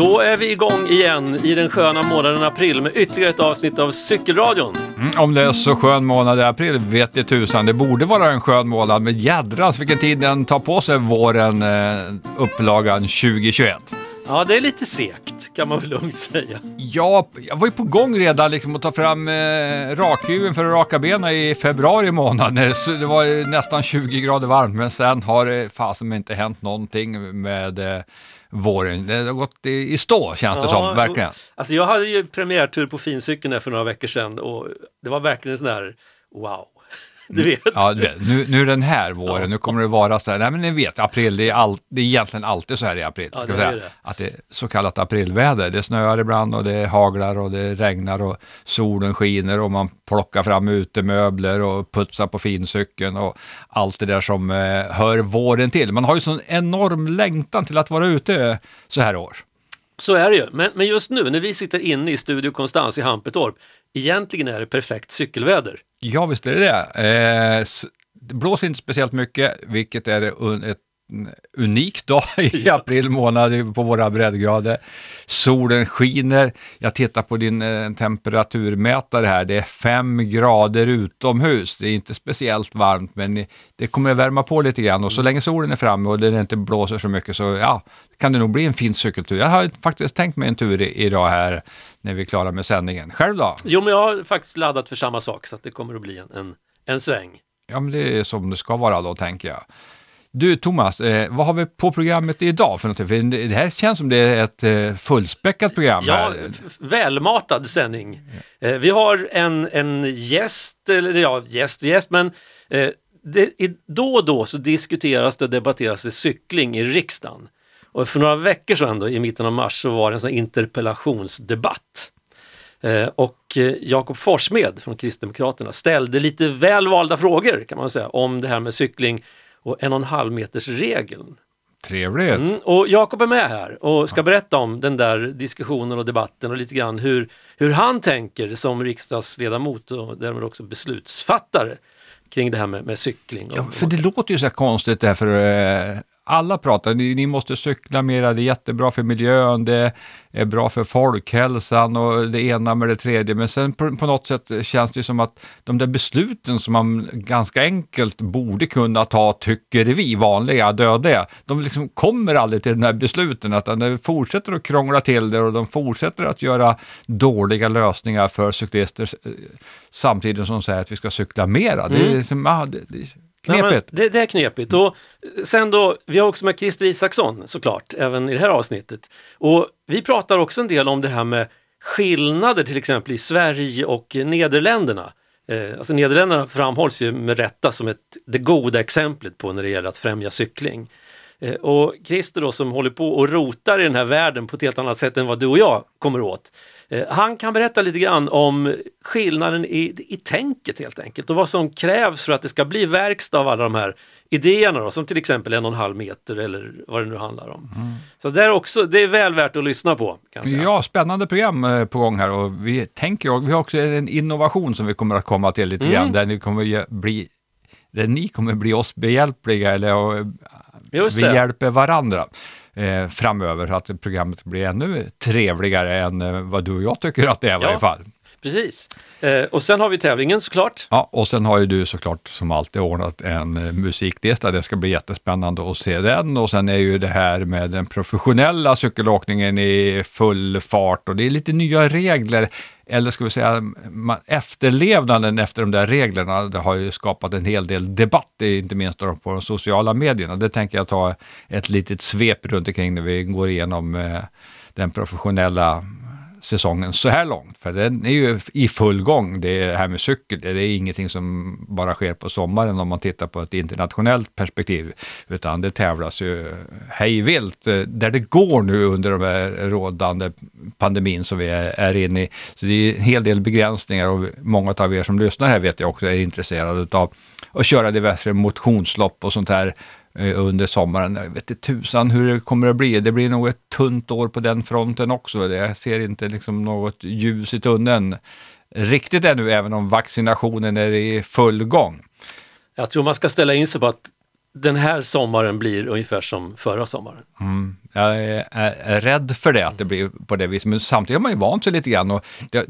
Då är vi igång igen i den sköna månaden april med ytterligare ett avsnitt av Cykelradion. Mm, om det är så skön månad i april vet det tusan. Det borde vara en skön månad, men jädrans vilken tid den tar på sig våren, eh, upplagan 2021. Ja, det är lite segt kan man väl lugnt säga. Ja, jag var ju på gång redan liksom att ta fram eh, rakhyveln för att raka benen i februari månad. Det var nästan 20 grader varmt, men sen har det fasen inte hänt någonting med eh, våren. Det har gått i, i stå känns det som, verkligen. Alltså jag hade ju premiärtur på fincykeln för några veckor sedan och det var verkligen en sån där wow. Du vet. Ja, du vet. Nu, nu är den här våren, ja. nu kommer det vara så här, nej men ni vet, april, det är, all, det är egentligen alltid så här i april. Ja, det är det. Att det är så kallat aprilväder. Det snöar ibland och det haglar och det regnar och solen skiner och man plockar fram utemöbler och putsar på fincykeln och allt det där som eh, hör våren till. Man har ju sån enorm längtan till att vara ute så här år. Så är det ju, men, men just nu när vi sitter inne i Studio Konstans i Hampetorp, egentligen är det perfekt cykelväder. Ja, visst är det det. Eh, det blåser inte speciellt mycket, vilket är ett unik dag i april månad på våra breddgrader. Solen skiner. Jag tittar på din eh, temperaturmätare här. Det är fem grader utomhus. Det är inte speciellt varmt, men det kommer värma på lite grann och så länge solen är framme och det inte blåser så mycket så ja, kan det nog bli en fin cykeltur. Jag har faktiskt tänkt mig en tur idag här när vi är klara med sändningen. Själv då? Jo, men jag har faktiskt laddat för samma sak så att det kommer att bli en, en, en sväng. Ja, men det är som det ska vara då, tänker jag. Du Thomas, eh, vad har vi på programmet idag för någonting? För det här känns som det är ett eh, fullspäckat program. Ja, här. välmatad sändning. Eh, vi har en, en gäst, eller ja, gäst gäst, men eh, det, då och då så diskuteras det och debatteras det cykling i riksdagen. Och för några veckor sedan då, i mitten av mars så var det en sån interpellationsdebatt. Eh, och eh, Jakob Forssmed från Kristdemokraterna ställde lite väl valda frågor kan man säga om det här med cykling och en och en halv meters regeln. Trevligt! Mm, och Jakob är med här och ska berätta om den där diskussionen och debatten och lite grann hur, hur han tänker som riksdagsledamot och därmed också beslutsfattare kring det här med, med cykling. ja, för det låter ju så här konstigt det för eh, alla pratar, ni, ni, måste cykla mera, det är jättebra för miljön, det är bra för folkhälsan och det ena med det tredje. Men sen på, på något sätt känns det som att de där besluten som man ganska enkelt borde kunna ta, tycker vi vanliga dödliga, de liksom kommer aldrig till de här besluten, utan de fortsätter att krångla till det och de fortsätter att göra dåliga lösningar för cyklister samtidigt som de säger att vi ska cykla mera. Mm. Det är liksom, ja, det, det, Knepigt. Nej, det, det, är knepigt. Och sen då, vi har också med Christer Isaksson såklart, även i det här avsnittet. Och vi pratar också en del om det här med skillnader till exempel i Sverige och Nederländerna. Eh, alltså Nederländerna framhålls ju med rätta som ett, det goda exemplet på när det gäller att främja cykling. Eh, och Christer då som håller på och rotar i den här världen på ett helt annat sätt än vad du och jag kommer åt. Eh, han kan berätta lite grann om skillnaden i, i tänket helt enkelt och vad som krävs för att det ska bli verkstad av alla de här idéerna då, som till exempel en och en halv meter eller vad det nu handlar om. Mm. Så det är, också, det är väl värt att lyssna på. Ja, spännande program eh, på gång här och vi tänker, vi har också en innovation som vi kommer att komma till lite mm. grann, där ni kommer bli där ni kommer bli oss behjälpliga eller vi hjälper varandra eh, framöver så att programmet blir ännu trevligare än eh, vad du och jag tycker att det är i ja, varje fall. Precis. Eh, och sen har vi tävlingen såklart. Ja, och sen har ju du såklart som alltid ordnat en eh, musiklista. Det ska bli jättespännande att se den. Och sen är ju det här med den professionella cykelåkningen i full fart och det är lite nya regler eller ska vi säga efterlevnaden efter de där reglerna, det har ju skapat en hel del debatt, inte minst på de sociala medierna. Det tänker jag ta ett litet svep runt omkring när vi går igenom eh, den professionella säsongen så här långt. För den är ju i full gång. Det här med cykel, det är ingenting som bara sker på sommaren om man tittar på ett internationellt perspektiv. Utan det tävlas ju hejvilt eh, där det går nu under den här rådande pandemin som vi är inne i. Så det är en hel del begränsningar och många av er som lyssnar här vet jag också är intresserade av att köra diverse motionslopp och sånt här under sommaren. Jag vet inte tusan hur det kommer att bli. Det blir nog ett tunt år på den fronten också. Jag ser inte liksom något ljus i tunneln riktigt ännu, även om vaccinationen är i full gång. Jag tror man ska ställa in sig på att den här sommaren blir ungefär som förra sommaren. Mm. Jag är, är, rädd för det, att det blir på det viset. Men samtidigt har man ju vant sig lite grann. Och det,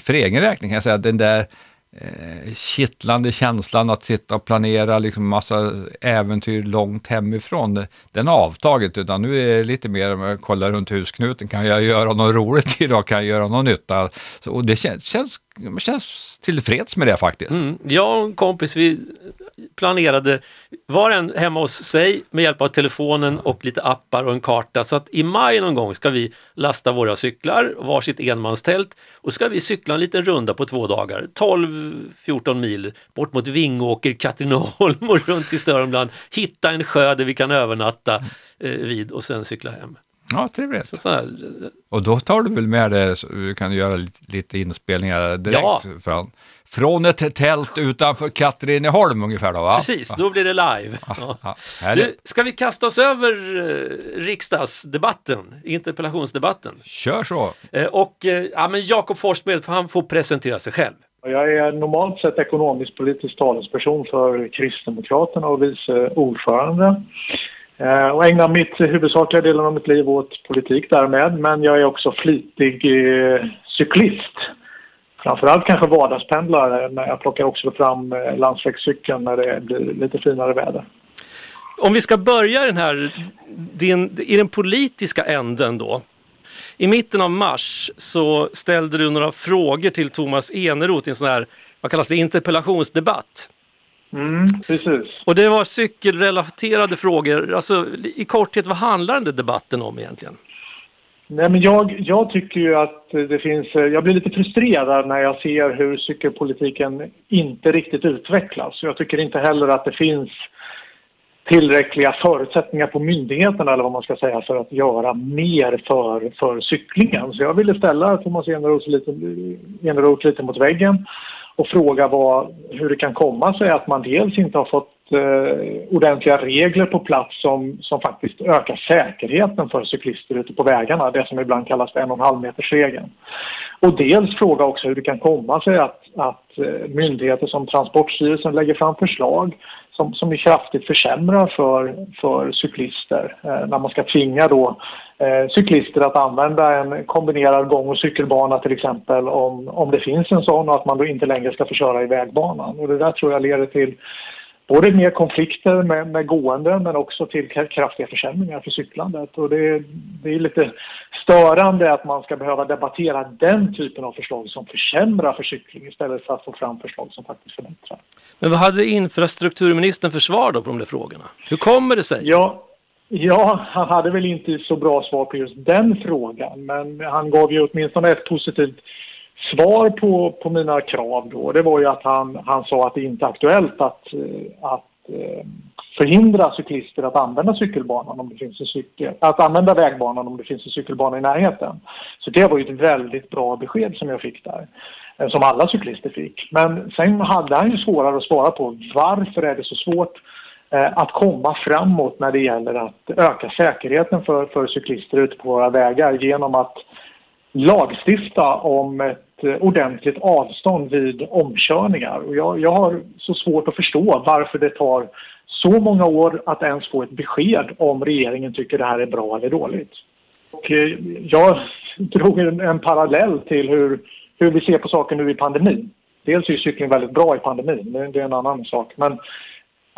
för egen räkning kan jag säga att den där eh, kittlande känslan att sitta och planera liksom massa äventyr långt hemifrån, den har avtagit. Utan nu är det lite mer att kolla runt husknuten. Kan jag göra något roligt idag? Kan jag göra något nytta? Så, och det kän känns, man känns tillfreds med det faktiskt. Mm. Jag och en kompis, vi planerade var en hemma hos sig med hjälp av telefonen och lite appar och en karta. Så att i maj någon gång ska vi lasta våra cyklar, varsitt enmanstält och ska vi cykla en liten runda på två dagar, 12-14 mil bort mot Vingåker, Katrineholm och runt i Sörmland. Hitta en sjö där vi kan övernatta eh, vid och sen cykla hem. Ja, trevligt. Så, så här, Och då tar du väl med det, så du kan göra lite, inspelningar direkt Ja. från, från ett tält utanför Katrineholm ungefär då va? precis, då blir det live. Ja. Ja. Du, ska vi kasta oss över eh, riksdagsdebatten, interpellationsdebatten? Kör så. Eh, och eh, ja, men Jakob Forssmed, han får presentera sig själv. Jag är normalt sett ekonomisk-politisk talesperson för Kristdemokraterna och vice ordförande. Eh, och ägnar mitt huvudsakliga delen av mitt liv åt politik därmed. Men jag är också flitig eh, cyklist. Framförallt kanske vardagspendlare, men jag plockar också fram eh, landsvägscykeln när det blir lite finare väder. Om vi ska börja den här, din, i den politiska änden då. I mitten av mars så ställde du några frågor till Thomas Eneroth i en sån här, vad kallas det, interpellationsdebatt. Mm, precis. Och det var cykelrelaterade frågor. Alltså i korthet, vad handlar den där debatten om egentligen? Nej, men jag, jag tycker ju att det finns... Jag blir lite frustrerad när jag ser hur cykelpolitiken inte riktigt utvecklas. Jag tycker inte heller att det finns tillräckliga förutsättningar på myndigheterna eller vad man ska säga för att göra mer för, för cyklingen. Så jag ville ställa Thomas Eneroth lite, Eneroth lite mot väggen och fråga vad, hur det kan komma sig att man dels inte har fått eh, ordentliga regler på plats som, som faktiskt ökar säkerheten för cyklister ute på vägarna, det som ibland kallas för en och en halv meters regeln. Och dels fråga också hur det kan komma sig att, att eh, myndigheter som Transportstyrelsen lägger fram förslag som, som är kraftigt försämrar för, för cyklister eh, när man ska tvinga då cyklister att använda en kombinerad gång och cykelbana till exempel om, om det finns en sån och att man då inte längre ska få köra i vägbanan. Och det där tror jag leder till både mer konflikter med, med gående men också till kraftiga försämringar för cyklandet. Och det, det är lite störande att man ska behöva debattera den typen av förslag som försämrar för cykling istället för att få fram förslag som faktiskt förbättrar. Men vad hade infrastrukturministern för svar då på de där frågorna? Hur kommer det sig? Ja, ja, han hade väl inte så bra svar på just den frågan men han gav ju åtminstone ett positivt svar på, på mina krav då. Det var ju att han, han sa att det inte är aktuellt att, eh, att eh, förhindra cyklister att använda cykelbanan om det finns en cykel, att använda vägbanan om det finns en cykelbana i närheten. Så det var ju ett väldigt bra besked som jag fick där, eh, som alla cyklister fick. Men sen hade han ju svårare att svara på varför är det så svårt Eh, att komma framåt när det gäller att öka säkerheten för, för cyklister ute på våra vägar genom att lagstifta om ett ordentligt avstånd vid omkörningar. Och jag, jag har så svårt att förstå varför det tar så många år att ens få ett besked om regeringen tycker det här är bra eller dåligt. Och eh, jag drog en, en parallell till hur, hur vi ser på saker nu i pandemin. Dels är cykling väldigt bra i pandemin, det, det är en annan sak. Men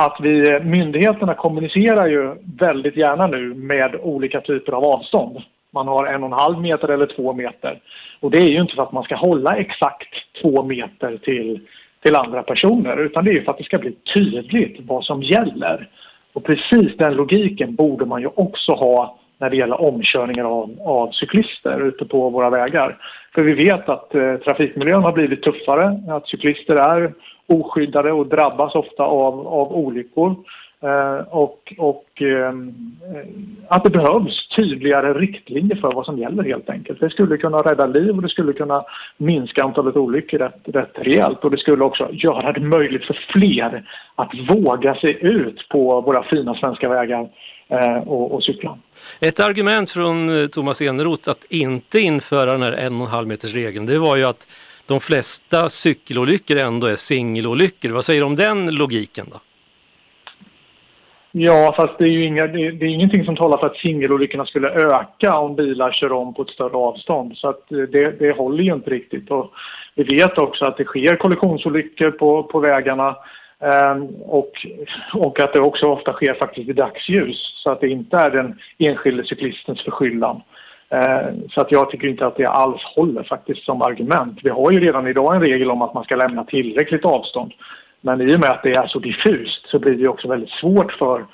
att vi, eh, myndigheterna kommunicerar ju väldigt gärna nu med olika typer av avstånd. Man har en och en halv meter eller två meter. Och det är ju inte för att man ska hålla exakt två meter till, till andra personer utan det är ju för att det ska bli tydligt vad som gäller. Och precis den logiken borde man ju också ha när det gäller omkörningar av, av cyklister ute på våra vägar. För vi vet att eh, trafikmiljön har blivit tuffare, att cyklister är oskyddade och drabbas ofta av, av olyckor. Eh, och och ehm, eh, att det behövs tydligare riktlinjer för vad som gäller helt enkelt. Det skulle kunna rädda liv och det skulle kunna minska antalet olyckor rätt, rätt rejält. Och det skulle också göra det möjligt för fler att våga sig ut på våra fina svenska vägar eh, och, och cykla. Ett argument från eh, Thomas Eneroth att inte införa den här en och en halv meters regeln, det var ju att de flesta cykelolyckor ändå är singelolyckor. Vad säger du om den logiken då? Ja, fast det är ju inga, det, det är ingenting som talar för att singelolyckorna skulle öka om bilar kör om på ett större avstånd. Så att eh, det, det håller ju inte riktigt. Och vi vet också att det sker kollisionsolyckor på, på vägarna eh, och, och att det också ofta sker faktiskt i dagsljus. Så att det inte är den enskilde cyklistens förskyllan. Eh, så att jag tycker inte att det alls håller faktiskt som argument. Vi har ju redan idag en regel om att man ska lämna tillräckligt avstånd. Men i och med att det är så diffust så blir det också väldigt svårt för,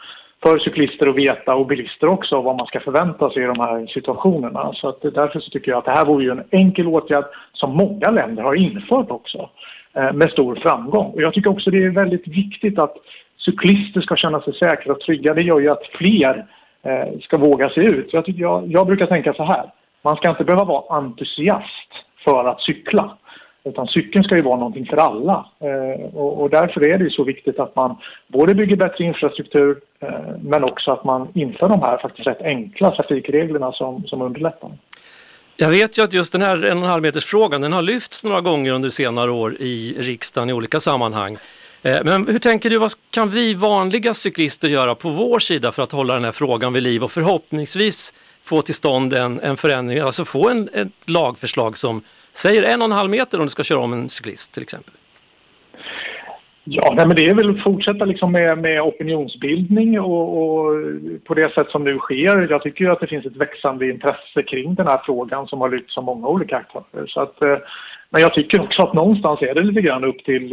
för cyklister att veta och bilister också vad man ska förvänta sig i de här situationerna. Så att därför så tycker jag att det här vore ju en enkel åtgärd som många länder har infört också eh, med stor framgång. Och jag tycker också det är väldigt viktigt att cyklister ska känna sig säkra och trygga. Det gör ju att fler eh, ska våga sig ut. Jag, tycker jag, jag brukar tänka så här. Man ska inte behöva vara entusiast för att cykla. Utan cykeln ska ju vara någonting för alla. Eh, och, och, därför är det så viktigt att man både bygger bättre infrastruktur eh, men också att man inför de här faktiskt rätt enkla trafikreglerna som, som underlättar. Jag vet ju att just den här en och en halv meters frågan den har lyfts några gånger under senare år i riksdagen i olika sammanhang. Eh, men hur tänker du, vad kan vi vanliga cyklister göra på vår sida för att hålla den här frågan vid liv och förhoppningsvis få till stånd en, en förändring, alltså få en, ett lagförslag som säger en och en halv meter om du ska köra om en cyklist till exempel? Ja, nej, men det är väl att fortsätta liksom med, med opinionsbildning och, och, på det sätt som nu sker. Jag tycker ju att det finns ett växande intresse kring den här frågan som har lyfts av många olika aktörer. Så att, eh, men jag tycker också att någonstans är det lite grann upp till,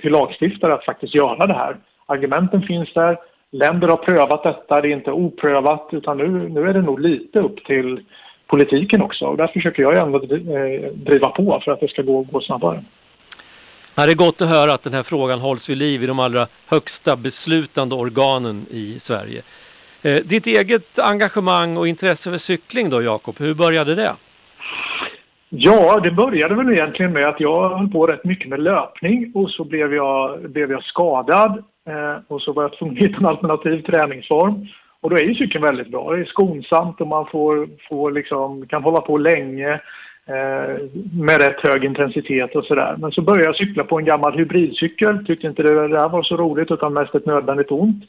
till lagstiftare att faktiskt göra det här. Argumenten finns där, länder har prövat detta, det är inte oprövat utan nu, nu är det nog lite upp till politiken också. Och där försöker jag ändå eh, driva på för att det ska gå, gå snabbare. Det är gott att höra att den här frågan hålls vid liv i de allra högsta beslutande organen i Sverige. Eh, ditt eget engagemang och intresse för cykling då Jakob, hur började det? Ja, det började väl egentligen med att jag höll på rätt mycket med löpning och så blev jag, blev jag skadad eh, och så var jag tvungen att hitta en alternativ träningsform. Och då är ju cykeln väldigt bra. Det är skonsamt och man får, får liksom, kan hålla på länge eh, med rätt hög intensitet och sådär. Men så började jag cykla på en gammal hybridcykel. Tyckte inte det där var så roligt utan mest ett nödvändigt ont.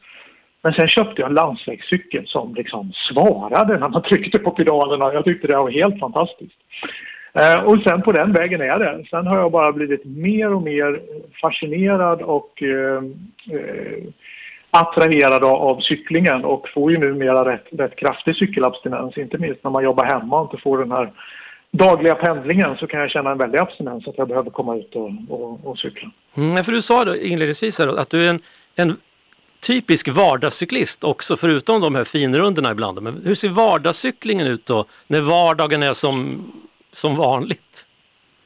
Men sen köpte jag en landsvägscykel som liksom svarade när man tryckte på pedalerna. Jag tyckte det var helt fantastiskt. Eh, och sen på den vägen är det. Sen har jag bara blivit mer och mer fascinerad och eh, eh attraherad av cyklingen och får ju numera rätt, rätt kraftig cykelabstinens. Inte minst när man jobbar hemma och inte får den här dagliga pendlingen så kan jag känna en väldig abstinens att jag behöver komma ut och, och, och cykla. Mm, för du sa då inledningsvis här att du är en, en typisk vardagscyklist också förutom de här finrundorna ibland. Men hur ser vardagscyklingen ut då när vardagen är som, som vanligt?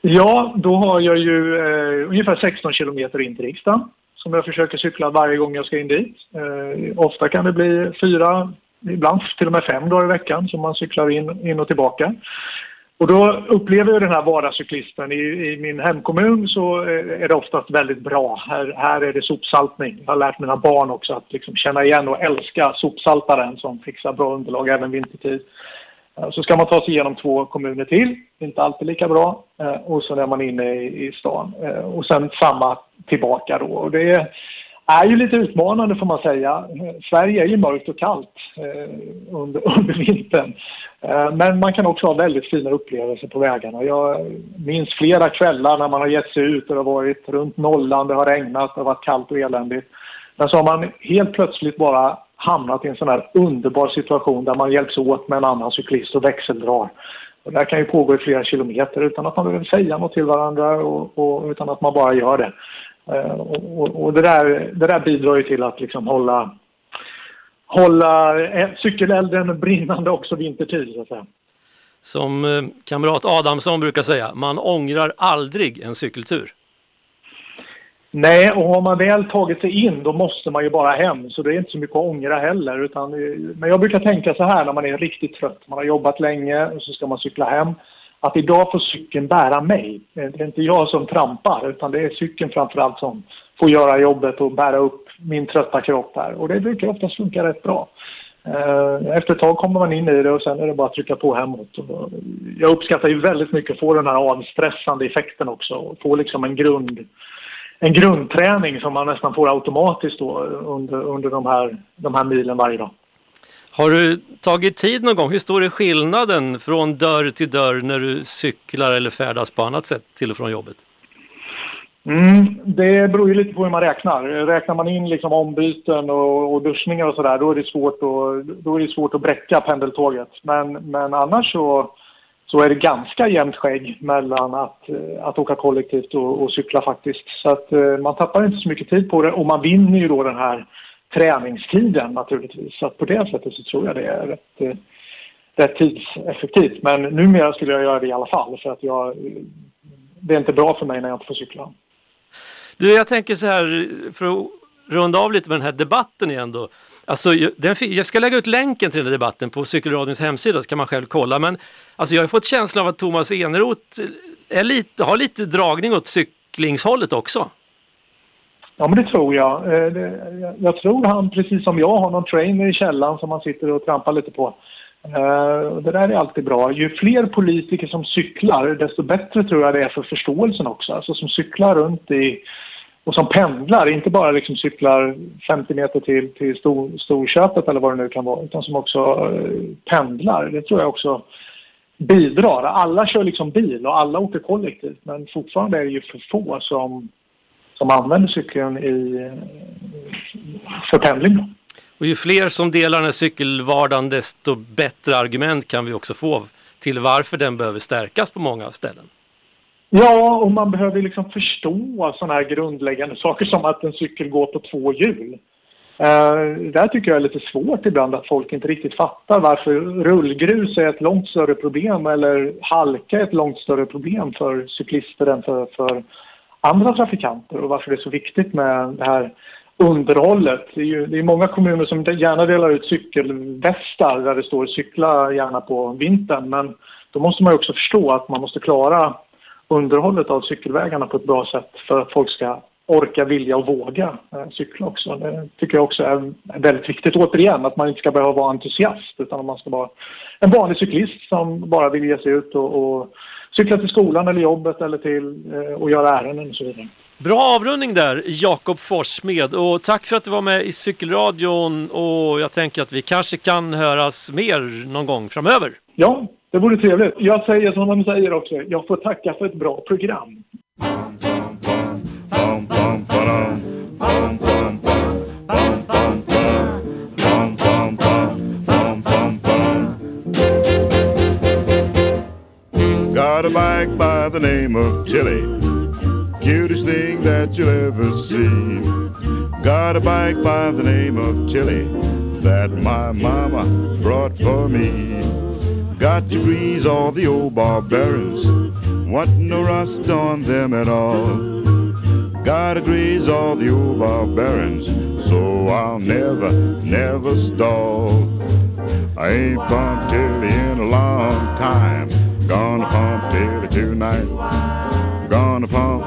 Ja, då har jag ju eh, ungefär 16 kilometer in till riksdagen som jag försöker cykla varje gång jag ska in dit. Eh, ofta kan det bli fyra, ibland till och med fem dagar i veckan som man cyklar in, in och tillbaka. Och då upplever jag den här vardagscyklisten. I, I, min hemkommun så eh, är det oftast väldigt bra. Här, här är det sopsaltning. Jag har lärt mina barn också att liksom känna igen och älska sopsaltaren som fixar bra underlag även vintertid. Eh, så ska man ta sig igenom två kommuner till, inte alltid lika bra. Eh, och så är man inne i stan. Eh, och sen samma tillbaka då. Och det är ju lite utmanande får man säga. Sverige är ju mörkt och kallt under, under vintern. Men man kan också ha väldigt fina upplevelser på vägarna. Jag minns flera kvällar när man har gett sig ut och det har varit runt nollan, det har regnat, det har varit kallt och eländigt. Men så har man helt plötsligt bara hamnat i en sån här underbar situation där man hjälps åt med en annan cyklist och växeldrar. Och det här kan ju pågå i flera kilometer utan att man behöver säga något till varandra och, och utan att man bara gör det. Eh, och, och, och det, där, det där bidrar ju till att liksom hålla, hålla cykelelden brinnande också vintertid. Så att säga. Som eh, kamrat Adamsson brukar säga, man ångrar aldrig en cykeltur. Nej, och har man väl tagit sig in då måste man ju bara hem. Så det är inte så mycket att ångra heller. Utan, eh, men jag brukar tänka så här när man är riktigt trött. Man har jobbat länge och så ska man cykla hem. Att idag får cykeln bära mig. Eh, det är inte jag som trampar utan det är cykeln framförallt som får göra jobbet och bära upp min trötta kropp här. Och det brukar oftast funka rätt bra. Eh, efter ett tag kommer man in i det och sen är det bara att trycka på hemåt. Jag uppskattar ju väldigt mycket att få den här avstressande effekten också. Få liksom en grund en grundträning som man nästan får automatiskt då under, under de, här, de här milen varje dag. Har du tagit tid någon gång? Hur stor är skillnaden från dörr till dörr när du cyklar eller färdas på annat sätt till och från jobbet? Mm, det beror ju lite på hur man räknar. Räknar man in liksom ombyten och, och duschningar och sådär, då, är det svårt att, då är det svårt att bräcka pendeltåget. Men, men annars så, så är det ganska jämnt skägg mellan att, eh, att åka kollektivt och, och cykla faktiskt. Så att eh, man tappar inte så mycket tid på det och man vinner ju då den här träningstiden naturligtvis. Så att på det sättet så tror jag det är rätt, eh, rätt tidseffektivt. Men numera skulle jag göra det i alla fall för att jag, det är inte bra för mig när jag inte får cykla. Du, jag tänker så här, för att runda av lite med den här debatten igen då. Alltså, den, jag ska lägga ut länken till den här debatten på Cykelradions hemsida så kan man själv kolla. Men alltså, jag har fått känslan av att Thomas Eneroth eh, är lite, har lite dragning åt cyklingshållet också. Ja, men det tror jag. Eh, jag tror han, precis som jag, har någon trainer i källan som han sitter och trampar lite på. Eh, det där är alltid bra. Ju fler politiker som cyklar, desto bättre tror jag det är för förståelsen också. Alltså som cyklar runt i och som pendlar, inte bara liksom cyklar 50 meter till, till stor, Storköpet eller vad det nu kan vara, utan som också eh, pendlar. Det tror jag också bidrar. Alla kör liksom bil och alla åker kollektivt men fortfarande är det ju för få som, som använder cykeln i, eh, för pendling. Och ju fler som delar den här cykelvardagen desto bättre argument kan vi också få till varför den behöver stärkas på många ställen. Ja, och man behöver liksom förstå sådana här grundläggande saker som att en cykel går på två hjul. Uh, där tycker jag är lite svårt ibland att folk inte riktigt fattar varför rullgrus är ett långt större problem eller halka är ett långt större problem för cyklister än för, för andra trafikanter och varför det är så viktigt med det här underhållet. Det är, ju, det är många kommuner som gärna delar ut cykelvästar där det står cykla gärna på vintern men då måste man ju också förstå att man måste klara underhållet av cykelvägarna på ett bra sätt för att folk ska orka, vilja och våga eh, cykla också. Det tycker jag också är väldigt viktigt. Återigen, att man inte ska behöva vara entusiast utan att man ska vara en vanlig cyklist som bara vill ge sig ut och, och cykla till skolan eller jobbet eller till eh, och göra ärenden och så vidare. Bra avrundning där, Jakob Forssmed. Och tack för att du var med i Cykelradion och jag tänker att vi kanske kan höras mer någon gång framöver. Ja, det vore trevligt. Jag säger som de säger också, jag får tacka för ett bra program. Got a bike by the name of Tilly Cutest thing that you'll ever see Got a bike by the name of Tilly That my mama brought for me Got to grease all the old barbarians. Want no rust on them at all. Gotta grease all the old barbarians, so I'll never, never stall. I ain't pumped Tilly in a long time. Gonna pump Tilly tonight. Gonna pump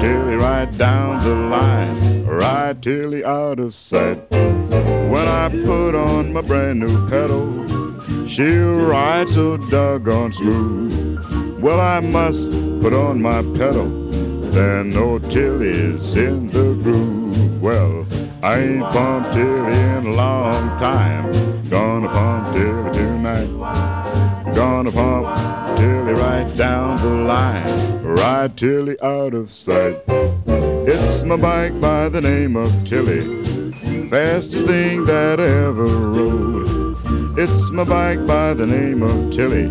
Tilly right down the line. Right Tilly out of sight. When I put on my brand new pedal. She'll ride so doggone smooth. Well, I must put on my pedal. Then no Tilly's in the groove. Well, I ain't pumped Tilly in a long time. Gonna pump Tilly tonight. Gonna pump Tilly right down the line. Ride Tilly out of sight. It's my bike by the name of Tilly. Fastest thing that ever rode. It's my bike by the name of Tilly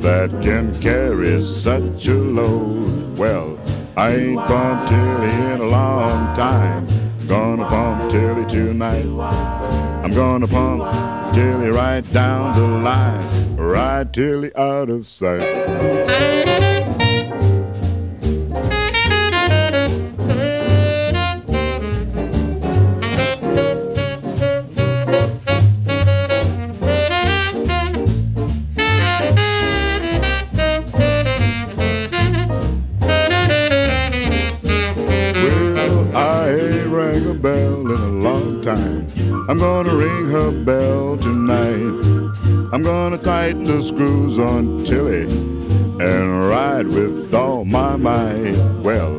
that can carry such a load. Well, I ain't pumped Tilly in a long time. Gonna pump Tilly tonight. I'm gonna pump Tilly right down the line. Ride Tilly out of sight. Gonna ring her bell tonight. I'm gonna tighten the screws on Tilly and ride with all my might. Well,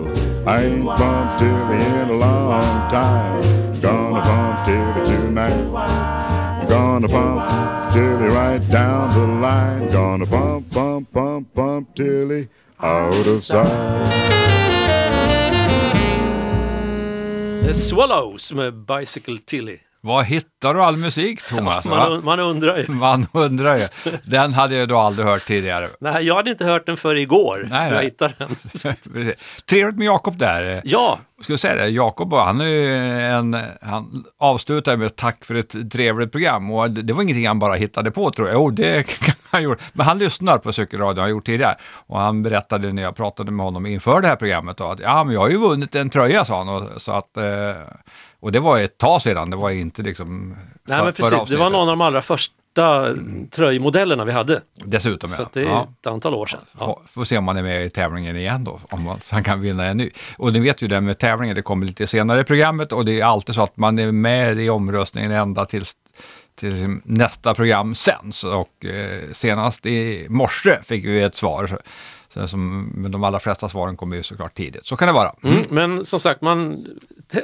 I ain't bumped Tilly in a long time. Gonna bump Tilly tonight. Gonna bump Tilly right down the line. Gonna bump, bump, bump, bump Tilly out of sight. The Swallows med Bicycle Tilly. Var hittar du all musik Thomas? Man, man undrar ju. Man undrar ju. Den hade jag då aldrig hört tidigare. Nej, jag hade inte hört den för igår. Nej, när jag hittade den. Trevligt med Jakob där. Ja, jag säga det, Jakob han, en, han avslutar med tack för ett trevligt program och det var ingenting han bara hittade på tror jag. Jo, det kan han gjort. Men han lyssnar på cykelradion, har gjort tidigare. Och han berättade när jag pratade med honom inför det här programmet då, att ja, men jag har ju vunnit en tröja sa han. Och, så att, eh, och det var ett tag sedan, det var inte liksom nej, för- men förra precis. Det var någon av de allra första tröjmodellerna vi hade. Dessutom Så ja. att det är ja. ett antal år sedan. Ja. Får se om man är med i tävlingen igen då, om man, så han kan vinna en ny. Och ni vet ju det med tävlingen, det kommer lite senare i programmet och det är alltid så att man är med i omröstningen ända tills till nästa program sänds. Och eh, senast i morse fick vi ett svar. Så, så som, men de allra flesta svaren kommer ju såklart tidigt. Så kan det vara. Mm, men som sagt, man,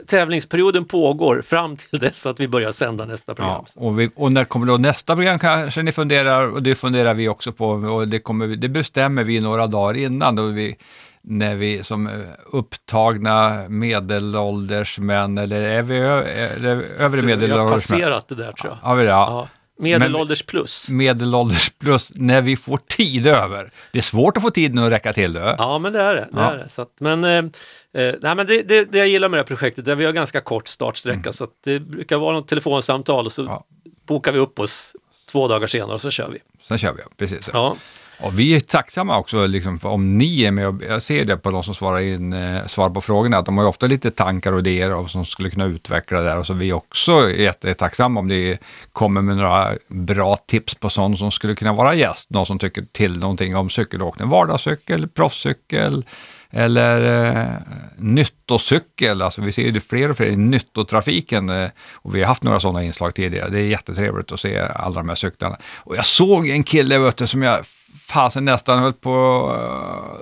tävlingsperioden pågår fram till dess att vi börjar sända nästa program. Ja, och, vi, och när kommer då nästa program kanske ni funderar, och det funderar vi också på, och det, kommer, det bestämmer vi några dagar innan, då vi, när vi som eh, upptagna medelålders män, eller är vi ö, är det övre har medelålders män? passerat det där tror jag. Har vi det? Ja. Medelålders plus. Medelålders plus, när vi får tid över. Det är svårt att få tiden att räcka till. Då. Ja, men det är det. det, Ja. är det. Så att, men eh, eh, nej, men det, det, det jag gillar med det här projektet är att vi har ganska kort startsträcka. Så att det brukar vara något telefonsamtal och så Mm. Ja. bokar vi upp oss två dagar senare och så kör vi. Sen kör vi, precis. Ja, och vi är tacksamma också liksom, för om ni är med. Och jag ser det på de som svarar, in, eh, svarar på frågorna, att de har ju ofta lite tankar och idéer och som skulle kunna utveckla det där. Och så vi är också jättetacksamma om ni kommer med några bra tips på sånt som skulle kunna vara gäst. Någon som tycker till någonting om cykelåkning, vardagscykel, proffscykel eller eh, nyttocykel. Alltså vi ser ju det fler och fler i nyttotrafiken eh, och vi har haft några sådana inslag tidigare. Det är jättetrevligt att se alla de här cyklarna. Och jag såg en kille vet du, som jag fasen nästan höll på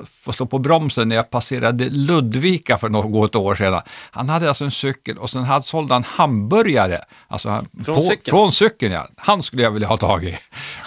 att få slå på bromsen när jag passerade Ludvika för något år sedan. Han hade alltså en cykel och sen hade sålde han hamburgare. Alltså han, Från på, cykeln? Från cykeln ja. Han skulle jag vilja ha tag i.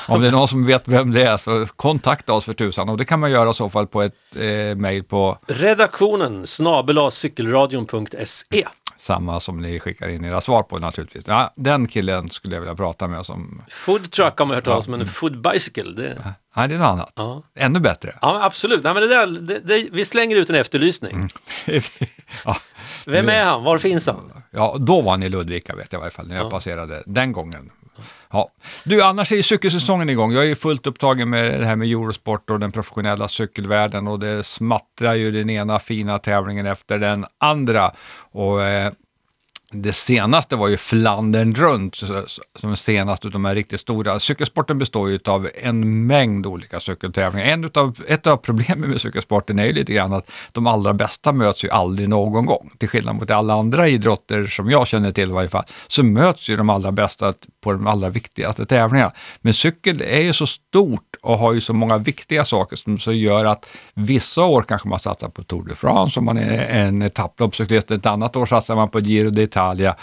Om det är någon som vet vem det är så kontakta oss för tusan. Och det kan man göra i så fall på ett eh, mejl på redaktionen snabel cykelradion.se. samma som ni skickar in era svar på naturligtvis. Ja, den killen skulle jag vilja prata med som, Food truck har man hört talas om, men food bicycle, det... nej det är något annat. Ja. Ännu bättre. Ja, absolut. Nej, men det där, det, det, vi slänger ut en efterlysning. ja, Vem är han? Var finns han? ja, då var han i Ludvika vet jag i varje fall, när jag Ja. passerade den gången. Ja. Du, annars är ju cykelsäsongen igång. Jag är ju fullt upptagen med det här med Eurosport och den professionella cykelvärlden och det smattrar ju den ena fina tävlingen efter den andra. Och eh, det senaste var ju Flandern runt, som är som senast av de här riktigt stora. Cykelsporten består ju av en mängd olika cykeltävlingar. En utav, ett av problemen med cykelsporten är ju lite grann att de allra bästa möts ju aldrig någon gång. Till skillnad mot alla andra idrotter som jag känner till i varje fall, så möts ju de allra bästa på de allra viktigaste tävlingarna. Men cykel är ju så stort och har ju så många viktiga saker som så gör att vissa år kanske man satsar på Tour de France om man är en etapploppscyklist, ett annat år satsar man på Giro d'Italia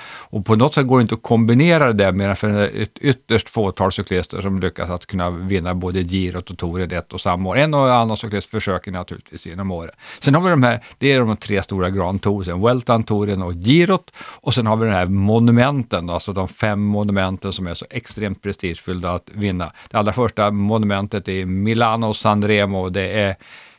och på något sätt går det inte att kombinera det mer än för ett ytterst fåtal cyklister som lyckas att kunna vinna både Girot och Touren ett och samma år. En och annan cyklist försöker naturligtvis genom året. Sen har vi de här, det är de tre stora Grand Touren, Weltan, Touren och Girot och sen har vi den här monumenten, alltså de fem monumenten som är så extremt prestigefyllda att vinna. Det allra första monumentet är Milano San Remo, det är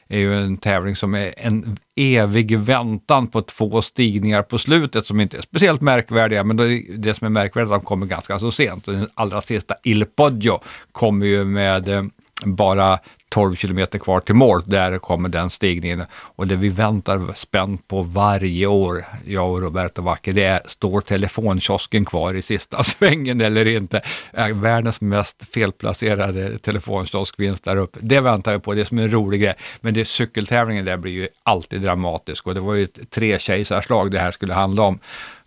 är ju en tävling som är en evig väntan på två stigningar på slutet som inte är speciellt märkvärdiga, men det, det som är märkvärdigt är att de kommer ganska så sent. Och den allra sista, Il Poggio, kommer ju med eh, bara 12 kilometer kvar till mål, där kommer den stigningen. Och det vi väntar spänt på varje år, jag och Roberto Wacke, det är, står telefonkiosken kvar i sista svängen eller inte? Är Världens mest felplacerade telefonkiosk finns där uppe. Det väntar jag på, det är som en rolig grej. Men det, cykeltävlingen där blir ju alltid dramatisk och det var ju ett trekejsarslag det här skulle handla om.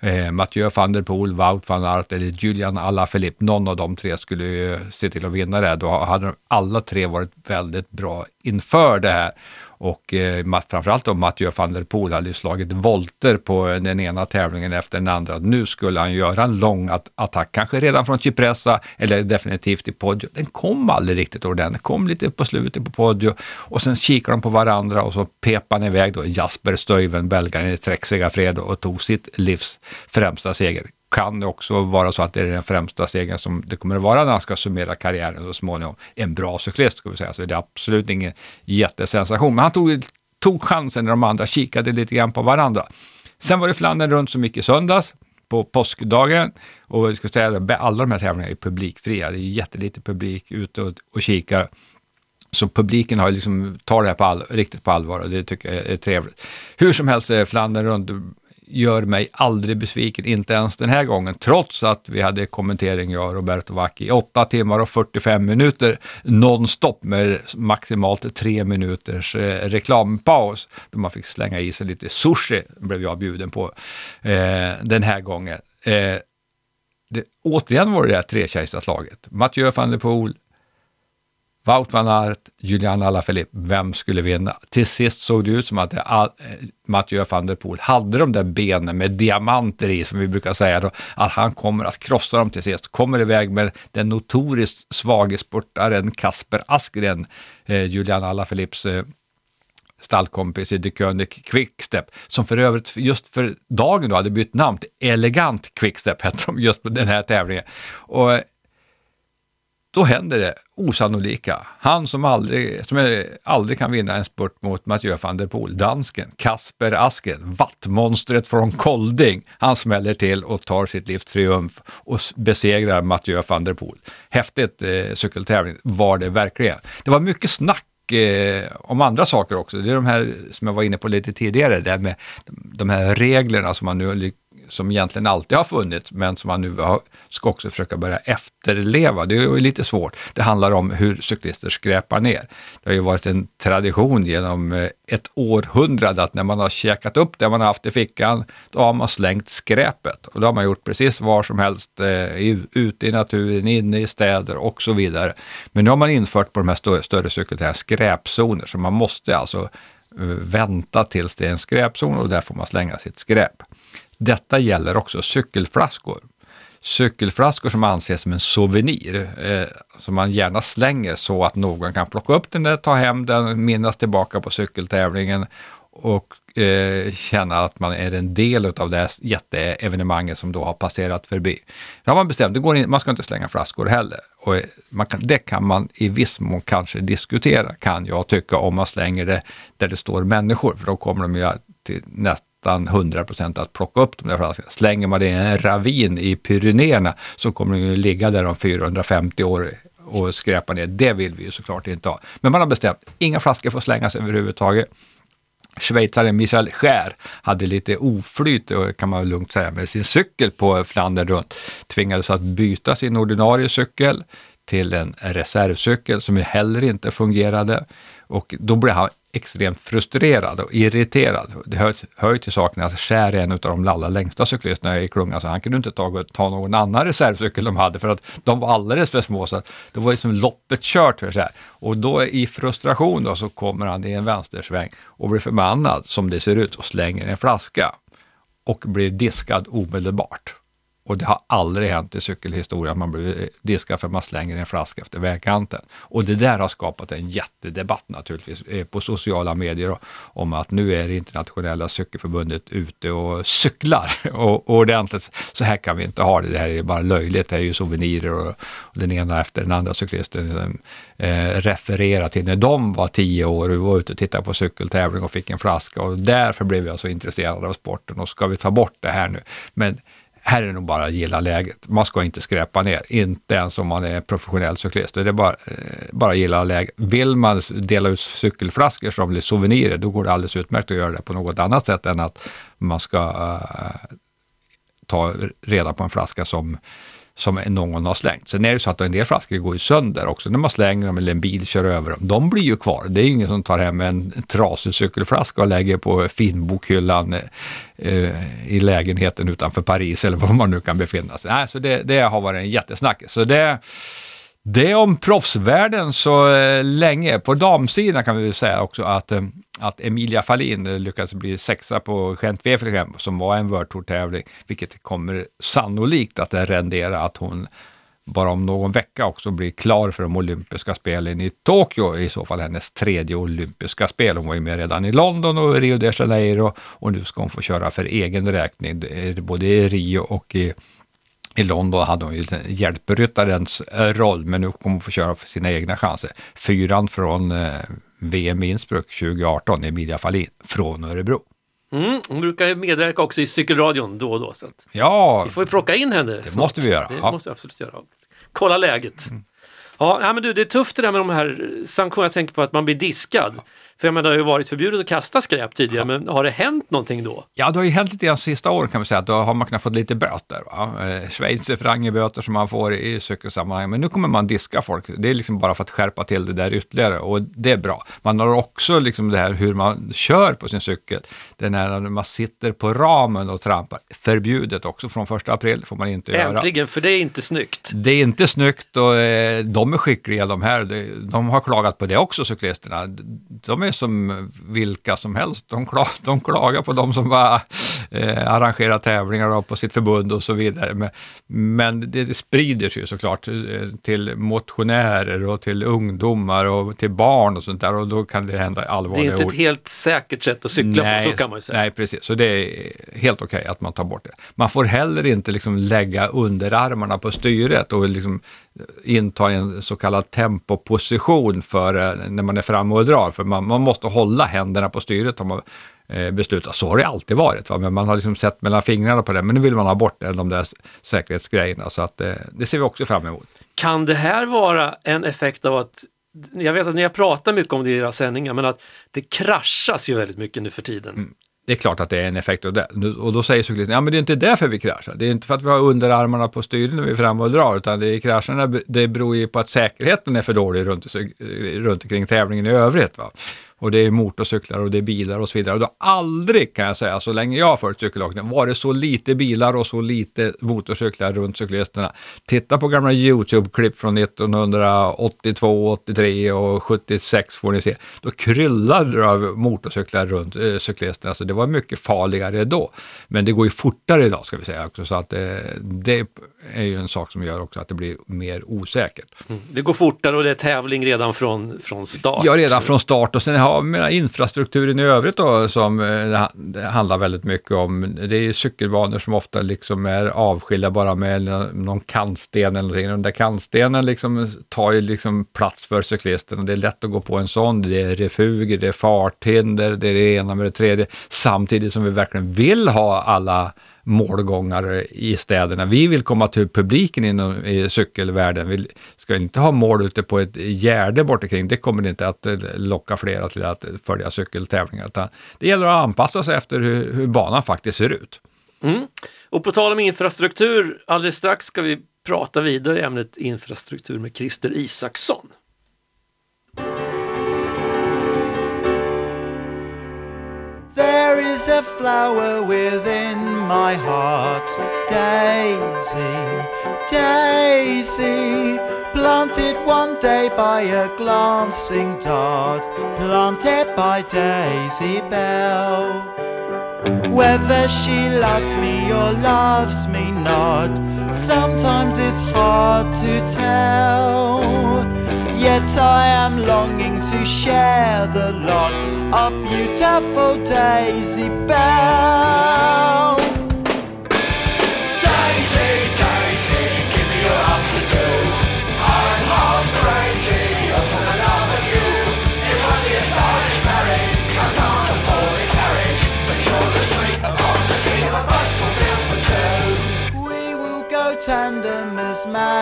Eh, Mathieu van der Poel, Wout van Aert eller Julian Alaphilippe, någon av de tre skulle ju se till att vinna det. här. Då hade de alla tre varit väldigt bra inför det här. Och eh, ma- framförallt då Mathieu van der Poel hade ju slagit volter på eh, den ena tävlingen efter den andra. Nu skulle han göra en lång att attack, kanske redan från Cipressa eller definitivt i Poggio. Den kom aldrig riktigt ordentligt, kom lite på slutet på Poggio och sen kikade de på varandra och så pepade han iväg då Jasper Stuyven, belgaren i Trek fred och tog sitt livs främsta seger kan det också vara så att det är den främsta stegen som det kommer att vara när han ska summera karriären så småningom. En bra cyklist ska vi säga, så det är absolut ingen jättesensation. Men han tog, tog chansen när de andra kikade lite grann på varandra. Sen var det Flandern runt så mycket i söndags på påskdagen och jag ska säga att alla de här tävlingarna är publikfria. Det är jättelite publik ute och, och kikar. Så publiken har liksom, tar det här på all, riktigt på allvar och det tycker jag är trevligt. Hur som helst, eh, Flandern runt gör mig aldrig besviken, inte ens den här gången, trots att vi hade kommentering, jag och Roberto Vacchi, i 8 timmar och 45 minuter nonstop med maximalt tre minuters eh, reklampaus, då man fick slänga i sig lite sushi, blev jag bjuden på eh, den här gången. Eh, det, återigen var det det här trekejsarslaget. Mathieu van der Poel, Wout van Aert, Julian Alaphilippe, vem skulle vinna? Till sist såg det ut som att eh, Mathieu van der Poel hade de där benen med diamanter i, som vi brukar säga, då, att han kommer att krossa dem till sist. Kommer iväg med den notoriskt svage spurtaren Kasper Askren, eh, Julian Alaphilippes eh, stallkompis i The König Quickstep, som för övrigt just för dagen då hade bytt namn till Elegant Quickstep, hette de just på den här tävlingen. Och då händer det osannolika. Han som aldrig, som är, aldrig kan vinna en spurt mot Mathieu van der Poel, dansken, Kasper Asken, vattmonstret från Kolding. Han smäller till och tar sitt livs triumf och besegrar Mathieu van der Poel. Häftigt eh, cykeltävling var det verkligen. Det var mycket snack eh, om andra saker också. Det är de här som jag var inne på lite tidigare, det här med de här reglerna som man nu som egentligen alltid har funnits, men som man nu har, ska också försöka börja efterleva. Det är ju lite svårt. Det handlar om hur cyklister skräpar ner. Det har ju varit en tradition genom eh, ett århundrade att när man har käkat upp det man har haft i fickan, då har man slängt skräpet. Och då har man gjort precis var som helst, eh, ute i naturen, inne i städer och så vidare. Men nu har man infört på de här större, större skräpzoner, så man måste alltså eh, vänta tills det är en skräpzon och där får man slänga sitt skräp. Detta gäller också cykelflaskor. Cykelflaskor som anses som en souvenir, eh, som man gärna slänger så att någon kan plocka upp den där, ta hem den, minnas tillbaka på cykeltävlingen och eh, känna att man är en del av det här jätteevenemanget som då har passerat förbi. Det har man bestämt, det går in, man ska inte slänga flaskor heller. Och man kan, det kan man i viss mån kanske diskutera, kan jag tycka, om man slänger det där det står människor, för då kommer de ju till nästan 100 procent att plocka upp de där flaskorna. Slänger man det i en ravin i Pyrenéerna så kommer det ju ligga där om 450 år och skräpa ner. Det vill vi ju såklart inte ha. Men man har bestämt, inga flaskor får slängas överhuvudtaget. Schweizaren Michel Schär hade lite oflyt, eh, kan man lugnt säga, med sin cykel på Flandern runt. Tvingades att byta sin ordinarie cykel till en reservcykel som ju heller inte fungerade. Och då blev han extremt frustrerad och irriterad. Det hör, hör ju till saken att Skär är en av de allra längsta cyklisterna i klungan, så han kunde inte ta, ta någon annan reservcykel de hade, för att de var alldeles för små. Så det var liksom loppet kört för Cher. Och då i frustration då, så kommer han i en vänstersväng och blir förbannad, som det ser ut, och slänger en flaska och blir diskad omedelbart. Och det har aldrig hänt i cykelhistorien att man blir diskad för att man slänger en flaska efter vägkanten. Och det där har skapat en jättedebatt naturligtvis eh, på sociala medier om att nu är det internationella cykelförbundet ute och cyklar och, och ordentligt. Så här kan vi inte ha det, det här är bara löjligt, det är ju souvenirer och, och den ena efter den andra cyklisten liksom, eh, refererar till när de var tio år och vi var ute och tittade på cykeltävling och fick en flaska och därför blev jag så intresserad av sporten och ska vi ta bort det här nu? Men här är det nog bara att gilla läget. Man ska inte skräpa ner, inte ens om man är professionell cyklist. Det är bara, eh, bara gilla läget. Vill man dela ut cykelflaskor som blir souvenirer, då går det alldeles utmärkt att göra det på något annat sätt än att man ska uh, ta reda på en flaska som som någon har slängt. Sen är det så att en del flaskor går ju sönder också när man slänger dem eller en bil kör över dem. De blir ju kvar. Det är ingen som tar hem en trasig cykelflaska och lägger på finbokhyllan eh, i lägenheten utanför Paris eller var man nu kan befinna sig. Nej, så det, det har varit en jättesnack. Så det, det om proffsvärlden så eh, länge. På damsidan kan vi väl säga också att, eh, att Emilia Fahlin eh, lyckades bli sexa på Gent-Wevelgem som var en World Tour-tävling, vilket kommer sannolikt att rendera att hon bara om någon vecka också blir klar för de olympiska spelen i Tokyo, i så fall hennes tredje olympiska spel. Hon var ju med redan i London och Rio de Janeiro och nu ska hon få köra för egen räkning, eh, både i Rio och i i London hade hon ju hjälpryttarens eh, roll, men nu kommer hon få köra för sina egna chanser. Fyran från eh, VM i Innsbruck 2018, Emilia Fahlin från Örebro. Mm, hon brukar medverka också i cykelradion då och då. Så ja, vi får ju plocka in henne. Det snart. måste vi göra. Det ja. måste vi absolut göra. Kolla läget. Mm. Ja, men du, det är tufft det där med de här sanktionerna. Jag tänker på att man blir diskad. För jag menar, det har ju varit förbjudet att kasta skräp tidigare, men har det hänt någonting då? Ja, det har ju hänt lite grann sista åren kan man säga, att då har man kunnat få lite böter. Va? Eh, Schweizerfrangeböter som man får i cykelsammanhang, men nu kommer man diska folk. Det är liksom bara för att skärpa till det där ytterligare och det är bra. Man har också liksom det här hur man kör på sin cykel. Det är när man sitter på ramen och trampar. Förbjudet också från första april, får man inte Äntligen, göra. Äntligen, för det är inte snyggt. Det är inte snyggt och eh, de är skickliga de här. De har klagat på det också, cyklisterna. De är som vilka som helst. De, klag, de klagar på de som bara eh, arrangerar tävlingar på sitt förbund och så vidare. Men, men det, det sprider sig såklart eh, till motionärer och till ungdomar och till barn och sånt där och då kan det hända allvarliga Det är inte ett helt säkert sätt att cykla nej, på, så kan man ju säga. Nej, precis. Så det är helt okej okay att man tar bort det. Man får heller inte liksom lägga underarmarna på styret och liksom inta en så kallad tempoposition för eh, när man är framme och drar. För man, man måste hålla händerna på styret om man eh, beslutar. Så har det alltid varit, va? men man har liksom sett mellan fingrarna på det. Men nu vill man ha bort det, de där säkerhetsgrejerna. Så att, eh, det ser vi också fram emot. Kan det här vara en effekt av att jag vet att ni har pratat mycket om det i era sändningar, men att det kraschas ju väldigt mycket nu för tiden. Mm det är klart att det är en effekt av det. Och då säger cyklisten, ja men det är inte därför vi kraschar. Det är inte för att vi har underarmarna på styren när vi är framme och drar, utan det är krascherna, det beror ju på att säkerheten är för dålig runt, runt omkring tävlingen i övrigt. Va? Och det är motorcyklar och det är bilar och så vidare. Och det har aldrig, kan jag säga, så länge jag har följt cykelåkning, varit så lite bilar och så lite motorcyklar runt cyklisterna. Titta på gamla YouTube-klipp från 1982, 83 och 76 får ni se. Då kryllade det av motorcyklar runt eh, cyklisterna, så det var mycket farligare då. Men det går ju fortare idag, ska vi säga också, så att eh, det är ju en sak som gör också att det blir mer osäkert. Mm. Det går fortare och det är tävling redan från, från start? Ja, redan från start och sen har menar, infrastrukturen i övrigt då som eh, det handlar väldigt mycket om. Det är cykelbanor som ofta liksom är avskilda bara med någon kantsten eller någonting. Den där kantstenen liksom tar ju liksom plats för cyklisten det är lätt att gå på en sån. Det är refuger, det är farthinder, det är det ena med det tredje. Samtidigt som vi verkligen vill ha alla målgångar i städerna. Vi vill komma till publiken inom i cykelvärlden. Vi ska inte ha mål ute på ett gärde bort kring. Det kommer inte att eh, locka flera till att följa cykeltävlingar. Utan det gäller att anpassa sig efter hur, hur banan faktiskt ser ut. Mm. Och på tal om infrastruktur, alldeles strax ska vi prata vidare i ämnet infrastruktur med Christer Isaksson. Is a flower within my heart. Daisy, Daisy, planted one day by a glancing dart, planted by Daisy Bell. Whether she loves me or loves me not, sometimes it's hard to tell. Yet I am longing to share the lot of beautiful Daisy Bell. Daisy, Daisy, give me your answer too. I'm half crazy upon the love of you. It was the marriage. I can't afford a carriage, but you're the sweet upon the seat of a bus fulfilled for two. We will go tandem as man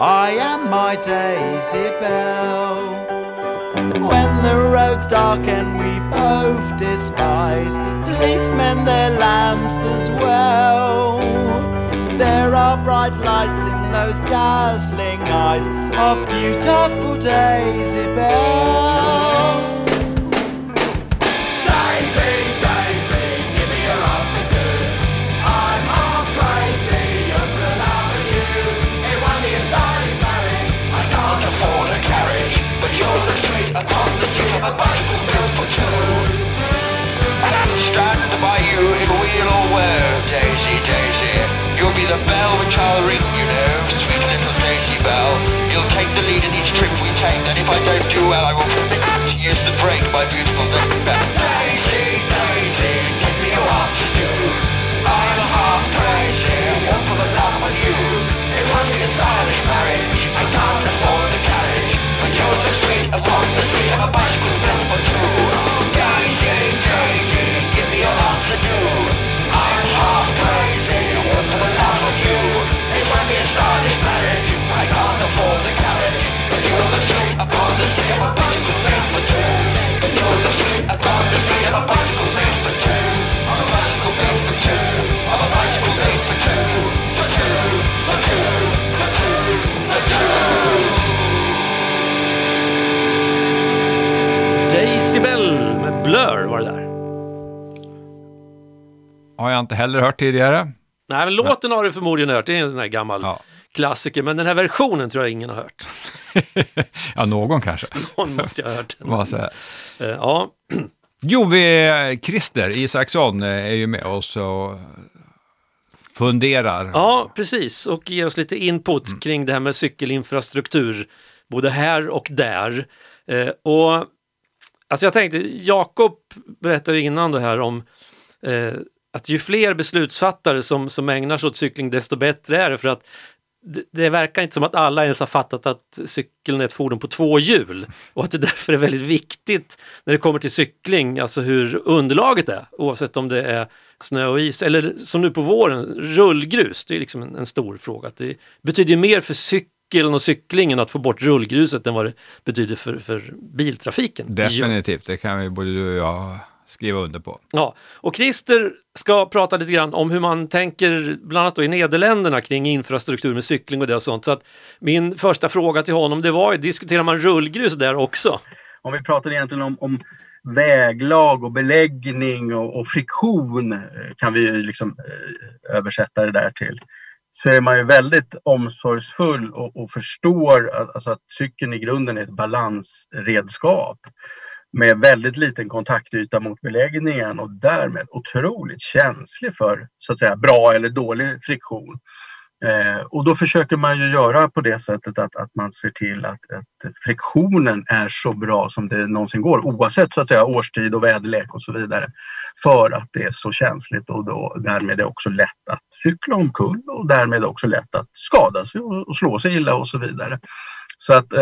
I am my Daisy Bell. When the road's dark and we both despise policemen, their lamps as well. There are bright lights in those dazzling eyes of beautiful Daisy Bell. the bell which I'll ring, you know, sweet little Daisy Bell. You'll take the lead in each trip we take, and if I don't do well, I will commit to use the brake, my beautiful Daisy Daisy, Daisy, give me your to do. I'm half crazy, one for the love of you. It'll be a stylish marriage, I can't afford the carriage, but you'll look sweet upon the seat of a bicycle built for two. Har jag inte heller hört tidigare. Nej, men låten har du förmodligen hört. Det är en sån här gammal Ja. klassiker. Men den här versionen tror jag ingen har hört. ja, någon kanske. Någon måste jag ha hört. säger jag? Eh, Ja, Jo, vi, Christer Isaksson eh, är ju med oss och funderar. ja, precis. Och ger oss lite input kring det här med cykelinfrastruktur. Både här och där. Eh, och alltså jag tänkte, Jakob berättade innan det här om eh, att ju fler beslutsfattare som, som ägnar sig åt cykling desto bättre är det för att det, det verkar inte som att alla ens har fattat att cykeln är ett fordon på två hjul och att det därför är väldigt viktigt när det kommer till cykling, alltså hur underlaget är oavsett om det är snö och is eller som nu på våren, rullgrus. Det är liksom en, en stor fråga. Att Det betyder mer för cykeln och cyklingen att få bort rullgruset än vad det betyder för, för biltrafiken. Definitivt, det kan vi både du och jag skriva under på. Ja, och Christer ska prata lite grann om hur man tänker, bland annat då i Nederländerna, kring infrastruktur med cykling och det och sånt. Så att min första fråga till honom, det var ju, diskuterar man rullgrus där också? om vi pratar egentligen om, om väglag och beläggning och, och friktion eh, kan vi ju liksom eh, översätta det där till. Så är man ju väldigt omsorgsfull och, och förstår att, alltså att cykeln i grunden är ett balansredskap med väldigt liten kontaktyta mot beläggningen och därmed otroligt känslig för så att säga bra eller dålig friktion. Eh, och då försöker man ju göra på det sättet att, att man ser till att, att friktionen är så bra som det någonsin går oavsett så att säga årstid och väderlek och så vidare. För att det är så känsligt och då, därmed är det också lätt att cykla omkull och därmed också lätt att skada sig och, och slå sig illa och så vidare. Så att eh,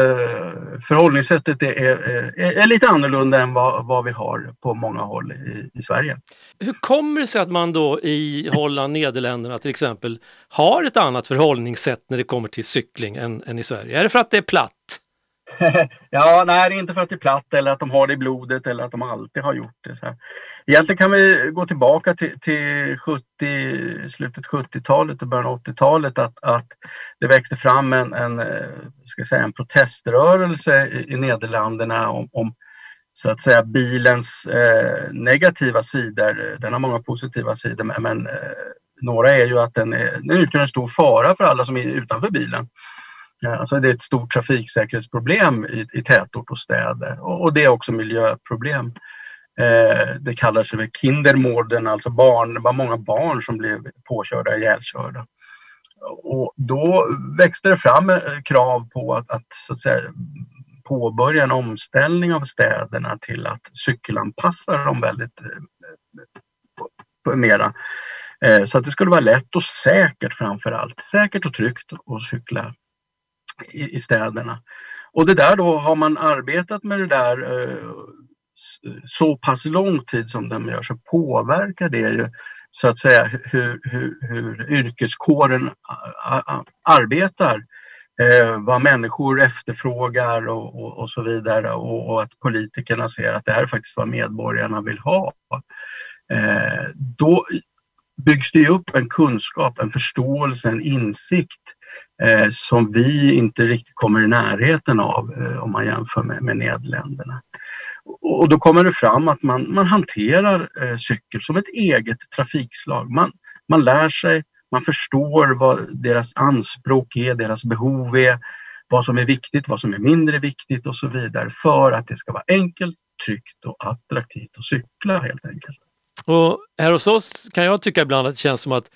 förhållningssättet är, är, är, är lite annorlunda än vad, vad vi har på många håll i, i Sverige. Hur kommer det sig att man då i Holland, Nederländerna till exempel, har ett annat förhållningssätt när det kommer till cykling än, än i Sverige? Är det för att det är platt? ja, nej, det är inte för att det är platt eller att de har det i blodet eller att de alltid har gjort det. Så här. Egentligen kan vi gå tillbaka till, till 70, slutet 70-talet och början av 80-talet att, att det växte fram en, en, eh, ska säga, en proteströrelse i, i Nederländerna om, om så att säga bilens eh, negativa sidor. Den har många positiva sidor men, men eh, några är ju att den, är, den utgör en stor fara för alla som är utanför bilen. Eh, alltså det är ett stort trafiksäkerhetsproblem i, i tätort och städer och, och det är också miljöproblem. Eh, det kallar sig för Kindermorden, alltså barn, det var många barn som blev påkörda, ihjälkörda. Och då växte det fram eh, krav på att, att, så att säga, påbörja en omställning av städerna till att cykelanpassa dem väldigt eh, mera. Eh, så att det skulle vara lätt och säkert framför allt. Säkert och tryggt att cykla i, i städerna. Och det där då har man arbetat med det där eh, så pass lång tid som de gör så påverkar det ju så att säga hur, hur, hur yrkeskåren arbetar. Eh, vad människor efterfrågar och, och, och så vidare och, och att politikerna ser att det här är faktiskt vad medborgarna vill ha. Eh, då byggs det ju upp en kunskap, en förståelse, en insikt eh, som vi inte riktigt kommer i närheten av eh, om man jämför med, med Nederländerna. Och, då kommer det fram att man, man hanterar eh, cykel som ett eget trafikslag. Man, man lär sig, man förstår vad deras anspråk är, deras behov är, vad som är viktigt, vad som är mindre viktigt och så vidare för att det ska vara enkelt, tryggt och attraktivt att cykla helt enkelt. Och här hos oss kan jag tycka ibland att det känns som att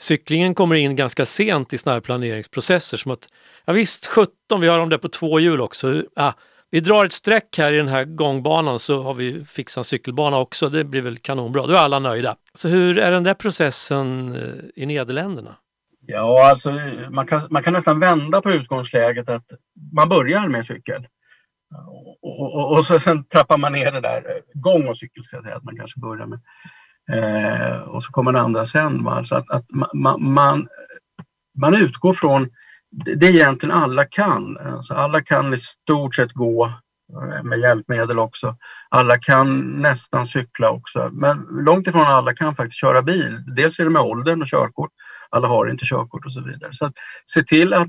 cyklingen kommer in ganska sent i såna här planeringsprocesser. Som att, ja visst, 17, vi har dem där på två hjul också. Ja, vi drar ett streck här i den här gångbanan så har vi fixat en cykelbana också. Det blir väl kanonbra. Då är alla nöjda. Så hur är den där processen eh, i Nederländerna? Ja, alltså man kan, man kan nästan vända på utgångsläget att man börjar med cykel. Och, och, och, och så sen trappar man ner det där, eh, gång och cykel ska jag säga att man kanske börjar med. Eh, och så kommer det andra sen. Va? Så att, att man, man, man utgår från det egentligen alla kan. Alltså alla kan i stort sett gå eh, med hjälpmedel också. Alla kan nästan cykla också, men långt ifrån alla kan faktiskt köra bil. Dels är det med åldern och körkort. Alla har inte körkort och så vidare. Så att se till att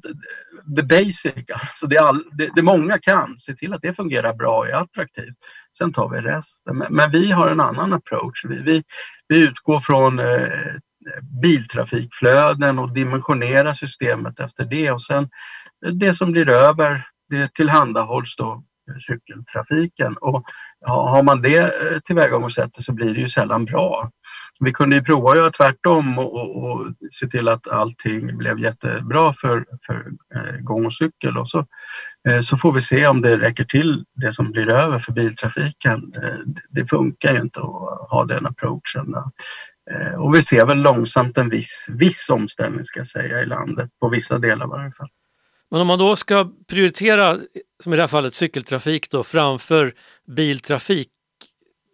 the basic, alltså det, all, det, det många kan, se till att det fungerar bra och är attraktivt. Sen tar vi resten. Men, men vi har en annan approach. Vi, vi, vi utgår från eh, biltrafikflöden och dimensionerar systemet efter det och sen eh, det som blir över det tillhandahålls då eh, cykeltrafiken och har man det eh, tillvägagångssättet så blir det ju sällan bra. Vi kunde ju prova att göra tvärtom och, och, och se till att allting blev jättebra för, för eh, gång och cykel och så, eh, så får vi se om det räcker till det som blir över för biltrafiken. Det funkar ju inte att ha den approachen. Och vi ser väl långsamt en viss, viss omställning ska jag säga i landet, på vissa delar i varje fall. Men om man då ska prioritera, som i det här fallet cykeltrafik då, framför biltrafik,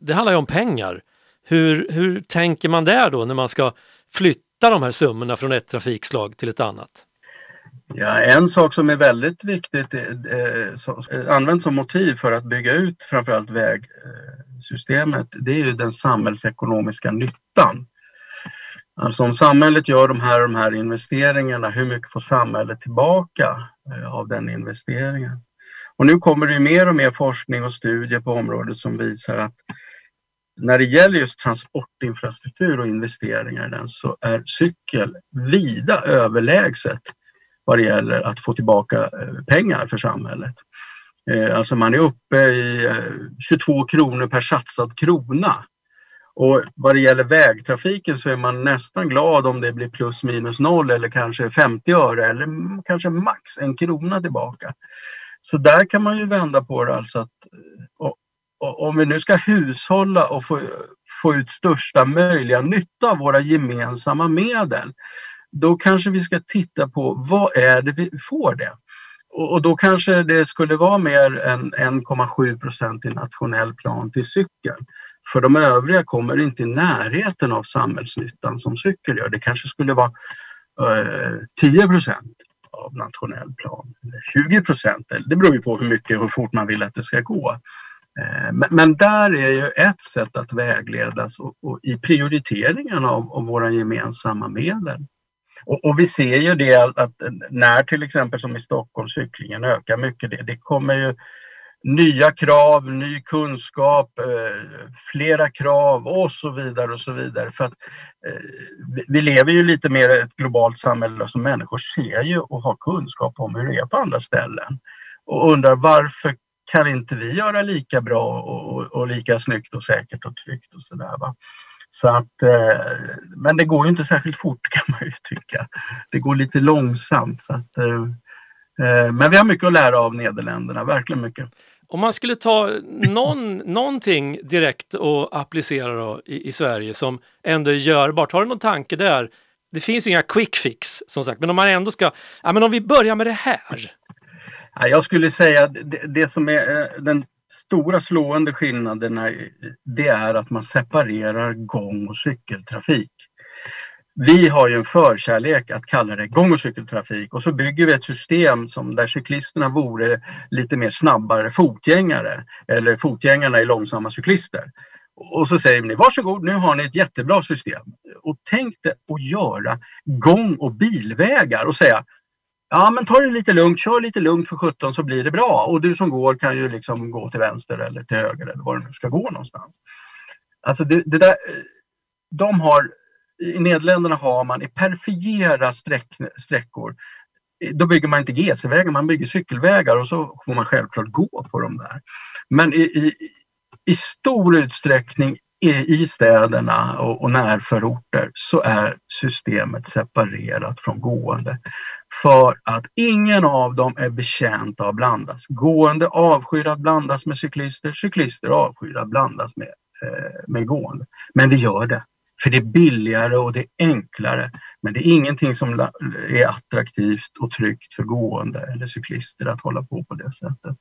det handlar ju om pengar. Hur, hur tänker man där då när man ska flytta de här summorna från ett trafikslag till ett annat? Ja, en sak som är väldigt viktigt, eh, eh som, eh, används som motiv för att bygga ut framförallt vägsystemet, det är ju den samhällsekonomiska nyttan. Alltså om samhället gör de här, de här investeringarna, hur mycket får samhället tillbaka eh, av den investeringen? Och nu kommer det mer och mer forskning och studier på området som visar att när det gäller just transportinfrastruktur och investeringar i den så är cykel vida överlägset vad det gäller att få tillbaka eh, pengar för samhället. Eh, alltså man är uppe i eh, 22 kronor per satsad krona och vad det gäller vägtrafiken så är man nästan glad om det blir plus minus noll eller kanske 50 öre eller kanske max en krona tillbaka. Så där kan man ju vända på det alltså att eh, och, och, om vi nu ska hushålla och få, få ut största möjliga nytta av våra gemensamma medel, då kanske vi ska titta på vad är det vi får det? Och, och då kanske det skulle vara mer än 1,7 procent i nationell plan till cykel. För de övriga kommer inte i närheten av samhällsnyttan som cykel gör. Det kanske skulle vara eh, 10 procent av nationell plan, eller 20 procent. Det beror ju på hur mycket och hur fort man vill att det ska gå. Eh, men, men, där är ju ett sätt att vägledas och, och i prioriteringen av, av, våra gemensamma medel. Och, och, vi ser ju det att när till exempel som i Stockholm cyklingen ökar mycket, det, det kommer ju nya krav, ny kunskap, eh, flera krav och så vidare och så vidare. För att, eh, vi lever ju lite mer i ett globalt samhälle som människor ser ju och har kunskap om hur det är på andra ställen. Och undrar varför kan inte vi göra lika bra och, och, lika snyggt och säkert och tryggt och sådär. Så att, eh, men det går ju inte särskilt fort kan man ju tycka. Det går lite långsamt. Så att, eh, eh men vi har mycket att lära av Nederländerna, verkligen mycket. Om man skulle ta någon, någonting direkt och applicera då i, i, Sverige som ändå är görbart, har du någon tanke där? Det finns ju inga quick fix som sagt, men om man ändå ska, ja men om vi börjar med det här. Jag skulle säga det, det som är eh, den stora slående skillnaden, det är att man separerar gång och cykeltrafik. Vi har ju en förkärlek att kalla det gång och cykeltrafik och så bygger vi ett system som där cyklisterna vore lite mer snabbare fotgängare eller fotgängarna är långsamma cyklister. Och så säger ni varsågod, nu har ni ett jättebra system. Och tänk dig att göra gång och bilvägar och säga Ja men ta det lite lugnt, kör lite lugnt för 17 så blir det bra. Och du som går kan ju liksom gå till vänster eller till höger eller var du nu ska gå någonstans. Alltså det, det där, eh, de har i Nederländerna har man i perifera sträck, sträckor eh, då bygger man inte GC-vägar, man bygger cykelvägar och så får man självklart gå på dem där. Men i, i, i stor utsträckning i, i städerna och, och närförorter så är systemet separerat från gående. För att ingen av dem är betjänt av att blandas. Gående avskyr att blandas med cyklister, cyklister avskyr att blandas med, eh, med gående. Men vi gör det. För det är billigare och det är enklare. Men det är ingenting som är attraktivt och tryggt för gående eller cyklister att hålla på på det sättet.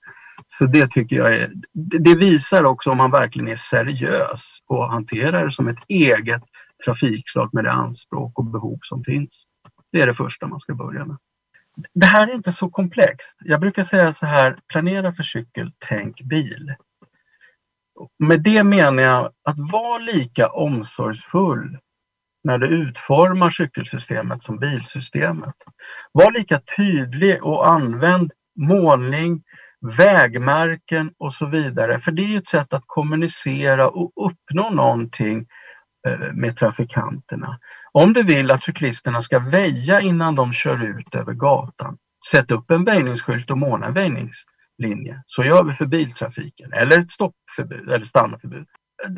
Så det tycker jag är, det det visar också om man verkligen är seriös och hanterar det som ett eget trafikslag med det anspråk och behov som finns. Det är det första man ska börja med. Det här är inte så komplext. Jag brukar säga så här, planera för cykel, tänk bil. Med det menar jag att vara lika omsorgsfull när du utformar cykelsystemet som bilsystemet. Var lika tydlig och använd målning, vägmärken och så vidare. För det är ju ett sätt att kommunicera och uppnå någonting eh, med trafikanterna. Om du vill att cyklisterna ska väja innan de kör ut över gatan, sätt upp en väjningsskylt och måla en linje. Så gör vi för biltrafiken eller ett stoppförbud eller stannförbud.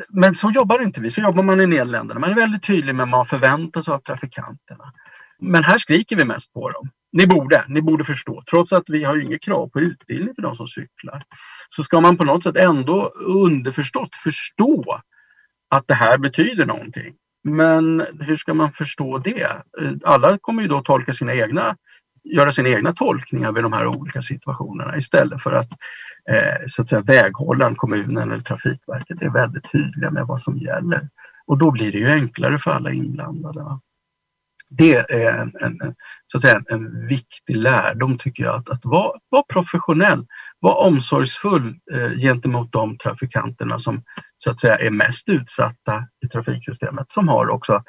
Men så jobbar inte vi, så jobbar man i Nederländerna. Man är väldigt tydlig med vad man förväntar sig av trafikanterna. Men här skriker vi mest på dem. Ni borde, ni borde förstå. Trots att vi har ju inget krav på utbildning för de som cyklar. Så ska man på något sätt ändå underförstått förstå att det här betyder någonting. Men hur ska man förstå det? Alla kommer ju då tolka sina egna, göra sina egna tolkningar vid de här olika situationerna istället för att, eh, så att säga, väghållaren, kommunen eller Trafikverket är väldigt tydliga med vad som gäller. Och då blir det ju enklare för alla inblandade. va. Det är en, en, så att säga, en viktig lärdom tycker jag, att, att vara, vara professionell, vara omsorgsfull eh, gentemot de trafikanterna som så att säga är mest utsatta i trafiksystemet, som har också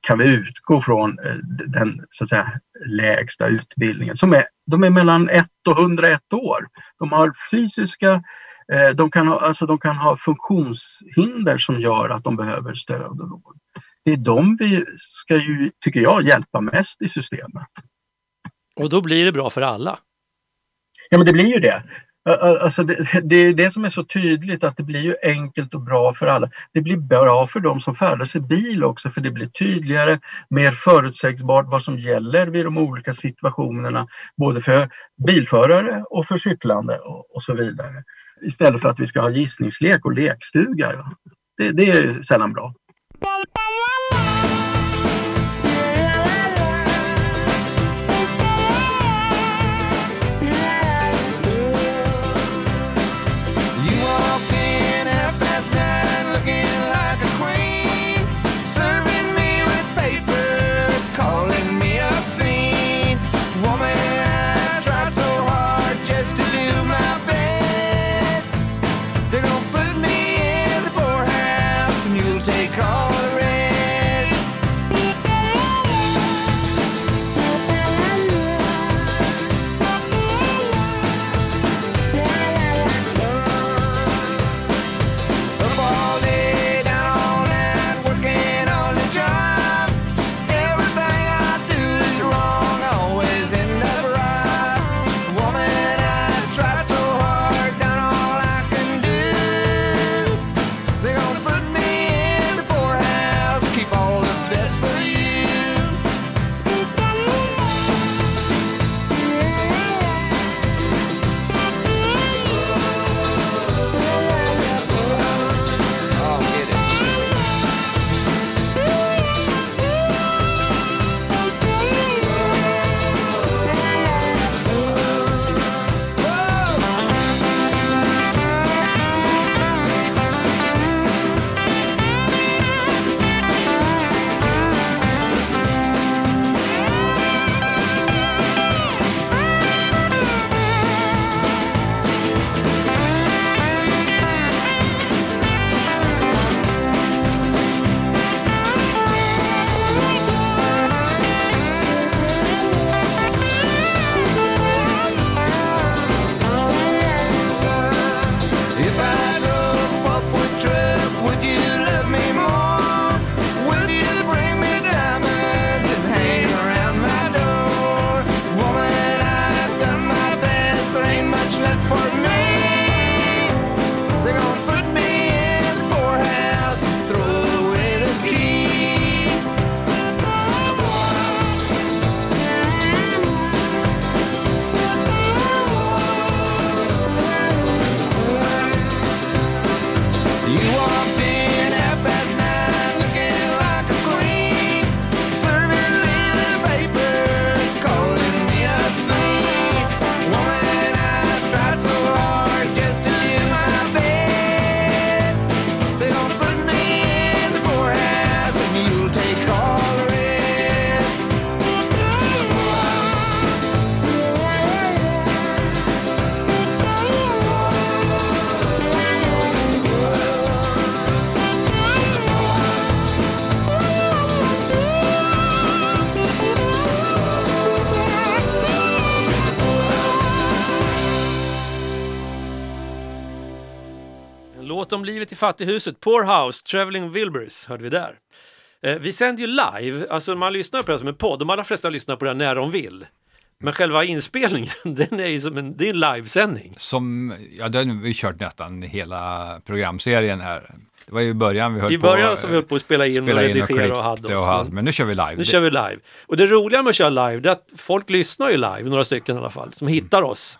kan vi utgå från eh, den så att säga, lägsta utbildningen. Som är, de är mellan 1 och 101 år. De har fysiska, eh, de kan ha, alltså de kan ha funktionshinder som gör att de behöver stöd och råd. Det är de vi ska ju, tycker jag, hjälpa mest i systemet. Och då blir det bra för alla. Ja, men det blir ju det. Alltså det, det är det som är så tydligt att det blir ju enkelt och bra för alla. Det blir bra för de som färdas i bil också för det blir tydligare, mer förutsägbart vad som gäller vid de olika situationerna. Både för bilförare och för cyklande och, och så vidare. Istället för att vi ska ha gissningslek och lekstuga. Ja. Det, det är sällan bra. You are i fattighuset, Poorhouse, Traveling Wilburys, hörde vi där. Eh, vi sänder ju live, alltså man lyssnar på det som en podd, de allra flesta lyssnar på det när de vill. Men själva inspelningen, den är ju som en, det är en livesändning. Som, ja, den har vi kört nästan hela programserien här. Det var ju i början vi höll I på början som vi höll på att spela in spela och in redigera och, klippt hade och oss. allt, men men nu kör vi live. nu kör vi live. Och det roliga med att köra live, det är att folk lyssnar ju live, några stycken i alla fall, som hittar oss.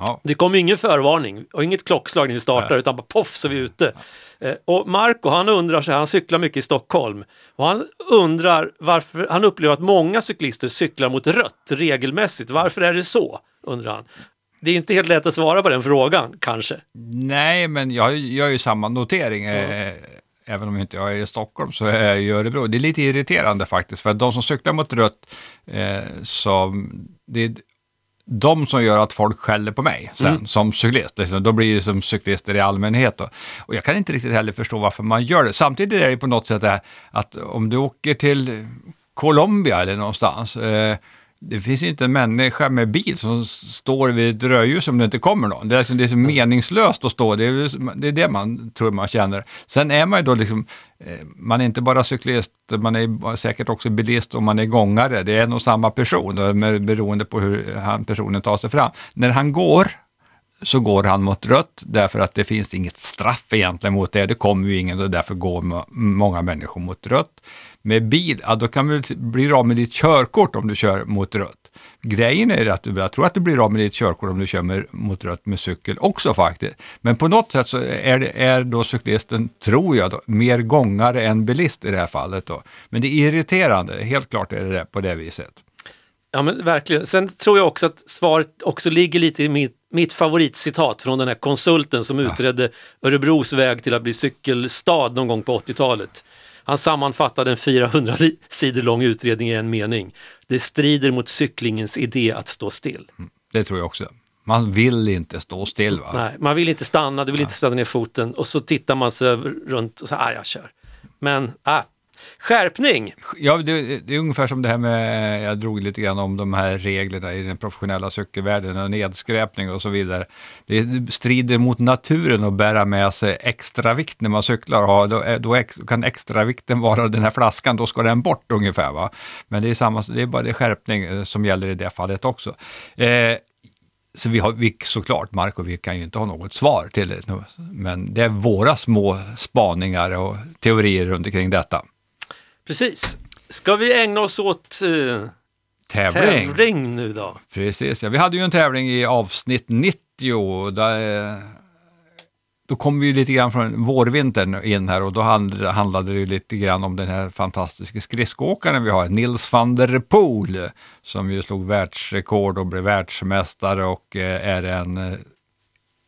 Ja. Det kommer ingen förvarning och inget klockslag när vi startar Nej. utan bara poff så är vi ute. Eh, och Marco han undrar här, han cyklar mycket i Stockholm och han undrar varför, han upplever att många cyklister cyklar mot rött regelmässigt. Varför är det så? undrar han. Det är inte helt lätt att svara på den frågan kanske. Nej, men jag gör ju samma notering. Eh, även om inte jag är i Stockholm så är jag i Örebro. Det är lite irriterande faktiskt, för att de som cyklar mot rött, eh, som, det är de som gör att folk skäller på mig sen Mm. som cyklist. Liksom, då blir det som cyklister i allmänhet. Då. Och jag kan inte riktigt heller förstå varför man gör det. Samtidigt är det på något sätt det här att om du åker till Colombia eller någonstans, eh, det finns inte en människa med bil som står vid ett rödljus om det inte kommer någon. Det är, liksom, det är så meningslöst att stå, det är, det är det man tror man känner. Sen är man ju då liksom, eh, man är inte bara cyklist, man är säkert också bilist och man är gångare. Det är nog samma person, beroende på hur han, personen tar sig fram. När han går, så går han mot rött därför att det finns inget straff egentligen mot det. Det kommer ju ingen och därför går många människor mot rött. Med bil, ja, då kan du bli av med ditt körkort om du kör mot rött. Grejen är att du, jag tror att du blir av med ditt körkort om du kör med, mot rött med cykel också faktiskt. Men på något sätt så är, det, är då cyklisten, tror jag, då, mer gångare än bilist i det här fallet. Då. Men det är irriterande, helt klart är det det på det viset. Ja men verkligen. Sen tror jag också att svaret också ligger lite i mitt, mitt favoritcitat från den här konsulten som utredde Örebros väg till att bli cykelstad någon gång på 80-talet. Han sammanfattade en 400 li- sidor lång utredning i en mening. Det strider mot cyklingens idé att stå still. Det tror jag också. Man vill inte stå still. Va? Nej, man vill inte stanna, du vill inte sätta ner foten och så tittar man sig runt och så ah, jag kör. Men, ah, skärpning! Ja, det, det är ungefär som det här med, jag drog lite grann om de här reglerna i den professionella cykelvärlden och nedskräpning och så vidare. Det strider mot naturen att bära med sig extra vikt när man cyklar. Ja, då, eh, då ex, kan extra vikten vara den här flaskan, då ska den bort ungefär. Va? Men det är, samma, det är bara det skärpning eh, som gäller i det fallet också. Eh, så vi har vi, såklart, Marco, vi kan ju inte ha något svar till det nu. Men det är våra små spaningar och teorier runt omkring detta. Precis. Ska vi ägna oss åt eh, Tävling. tävling nu då? Precis, ja. Vi hade ju en tävling i avsnitt 90. Där, eh, då kom vi ju lite grann från vårvintern in här och då hand- handlade det ju lite grann om den här fantastiska skridskoåkaren vi har, Nils van der Poel, som ju slog världsrekord och blev världsmästare och eh, är en eh,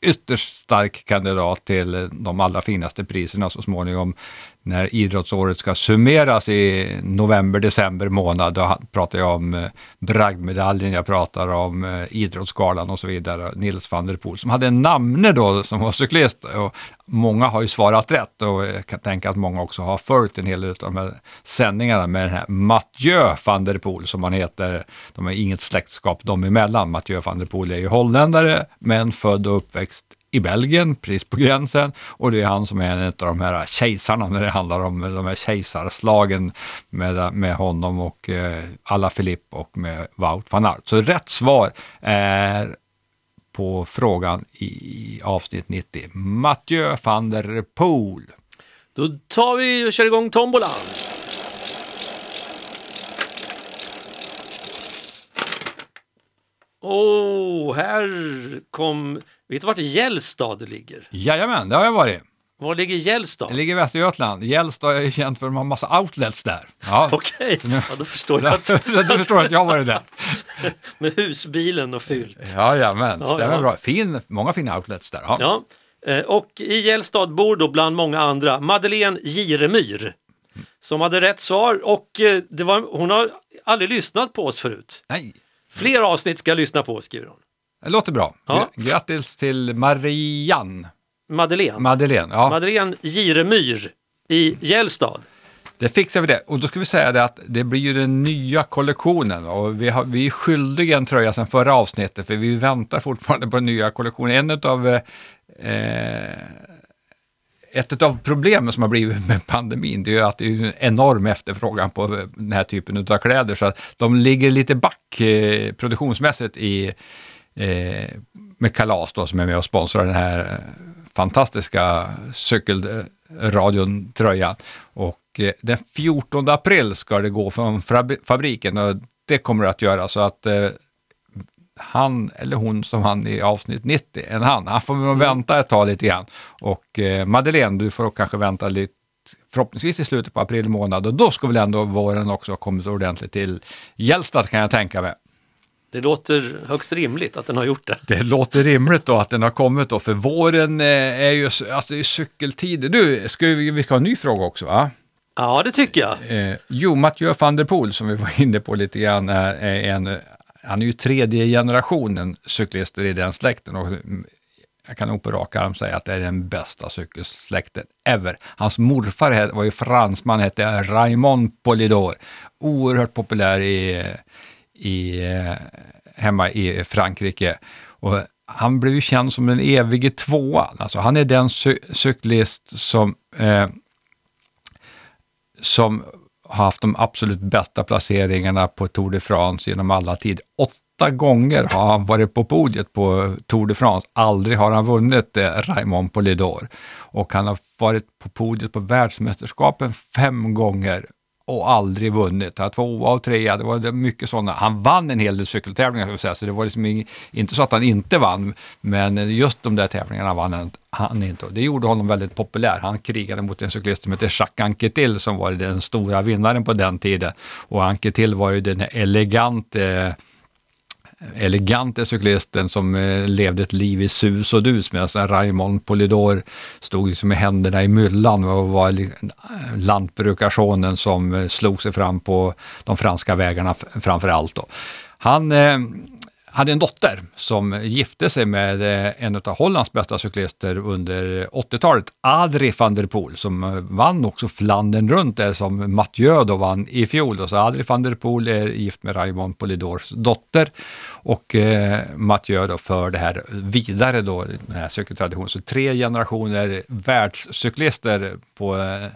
ytterst stark kandidat till de allra finaste priserna så småningom när idrottsåret ska summeras i november, december månad. Då pratar jag om eh, bragdmedaljen, jag pratar om eh, idrottsgalan och så vidare. Nils van der Poel som hade en namne då som var cyklist och många har ju svarat rätt och jag kan tänka att många också har följt en hel del av de här sändningarna med den här Mathieu van der Poel som han heter. De har inget släktskap dem emellan. Mathieu van der Poel är ju holländare men född och uppväxt i Belgien, precis på gränsen. Och det är han som är en av de här kejsarna när det handlar om de här kejsarslagen med, med honom och eh, alla och med Wout van Aert. Så rätt svar är på frågan i avsnitt 90. Mathieu van der Poel. Då tar vi och kör igång tombolan. Åh, oh, här kom... Vet du vart Gällstad ligger? Jajamän, det har jag varit. Var ligger Gällstad? Det ligger i Västergötland. Gällstad är känt för att de har massa outlets där. Ja. Okej, nu- ja, då förstår jag att du förstår att jag har varit där. med husbilen och fyllt. Jajamän, Ja, stämmer ja. bra. Fin, många fina outlets där. Ja. Ja. eh, Och i Gällstad bor då bland många andra Madeleine Giremyr som hade rätt svar och eh, det var, hon har aldrig lyssnat på oss förut. Nej, Fler avsnitt ska jag lyssna på, skriver hon. det låter bra. Ja. Gra- Grattis till Marianne Madeleine. Madeleine. Ja, Madeleine Giremyr i Gällstad. det fixar vi det. Och då ska vi säga det att det blir ju den nya kollektionen och vi, har, vi är skyldiga en tröja sedan förra avsnittet för vi väntar fortfarande på den nya kollektionen. En av eh, ett av problemen som har blivit med pandemin, det är ju att det är en enorm efterfrågan på den här typen av kläder, så att de ligger lite back eh, produktionsmässigt i, eh, med Kalas då, som är med och sponsrar den här fantastiska cykelradion-tröjan. Och eh, den 14 april ska det gå från fabri- fabriken och det kommer det att göra så att eh, han eller hon som han i avsnitt 90, en han, han får nog vänta ett tag lite grann. Och eh, Madeleine, du får kanske vänta lite förhoppningsvis i slutet på april månad och då ska väl ändå våren också ha kommit ordentligt till Gällstad kan jag tänka mig. Det låter högst rimligt att den har gjort det. Det låter rimligt då att den har kommit då, för våren eh, är ju alltså, det är cykeltider. Du, ska vi, vi ska ha en ny fråga också va? Ja, det tycker jag. Eh, jo, Mathieu van der Poel som vi var inne på lite grann här, är en, han är ju tredje generationen cyklister i den släkten och mm, jag kan nog på rak arm säga att det är den bästa cykelsläkten ever. Hans morfar var ju fransman, hette Raymond Polidor. Oerhört populär i, i, eh, hemma i Frankrike. Och han blev ju känd som den evige tvåan. Alltså han är den cyklist som eh, som har haft de absolut bästa placeringarna på Tour de France genom alla tider. Åtta gånger har han varit på podiet på Tour de France. Aldrig har han vunnit eh, Raymond Polidor. Och han har varit på podiet på världsmästerskapen fem gånger och aldrig vunnit. Han tvåa och trea, det var mycket sådana. Han vann en hel del cykeltävlingar, ska jag säga, så det var liksom inte så att han inte vann, men just de där tävlingarna vann han, han inte. Det gjorde honom väldigt populär. Han krigade mot en cyklist som hette Jacques Anquetil som var den stora vinnaren på den tiden. Och Anquetil var ju den elegante elegante cyklisten som eh, levde ett liv i sus och dus medan Raymond Polidor stod liksom med händerna i myllan och var lantbrukarsonen som eh, slog sig fram på de franska vägarna framför allt. Då. Han eh, hade en dotter som gifte sig med eh, en av Hollands bästa cyklister under 80-talet, Adrie van der Poel, som eh, vann också Flandern runt där som Mathieu då vann i fjol. Då. Så Adrie van der Poel är gift med Raymond Polidors dotter och eh, Mathieu då för det här vidare då, den här cykeltraditionen. Så tre generationer världscyklister på eh,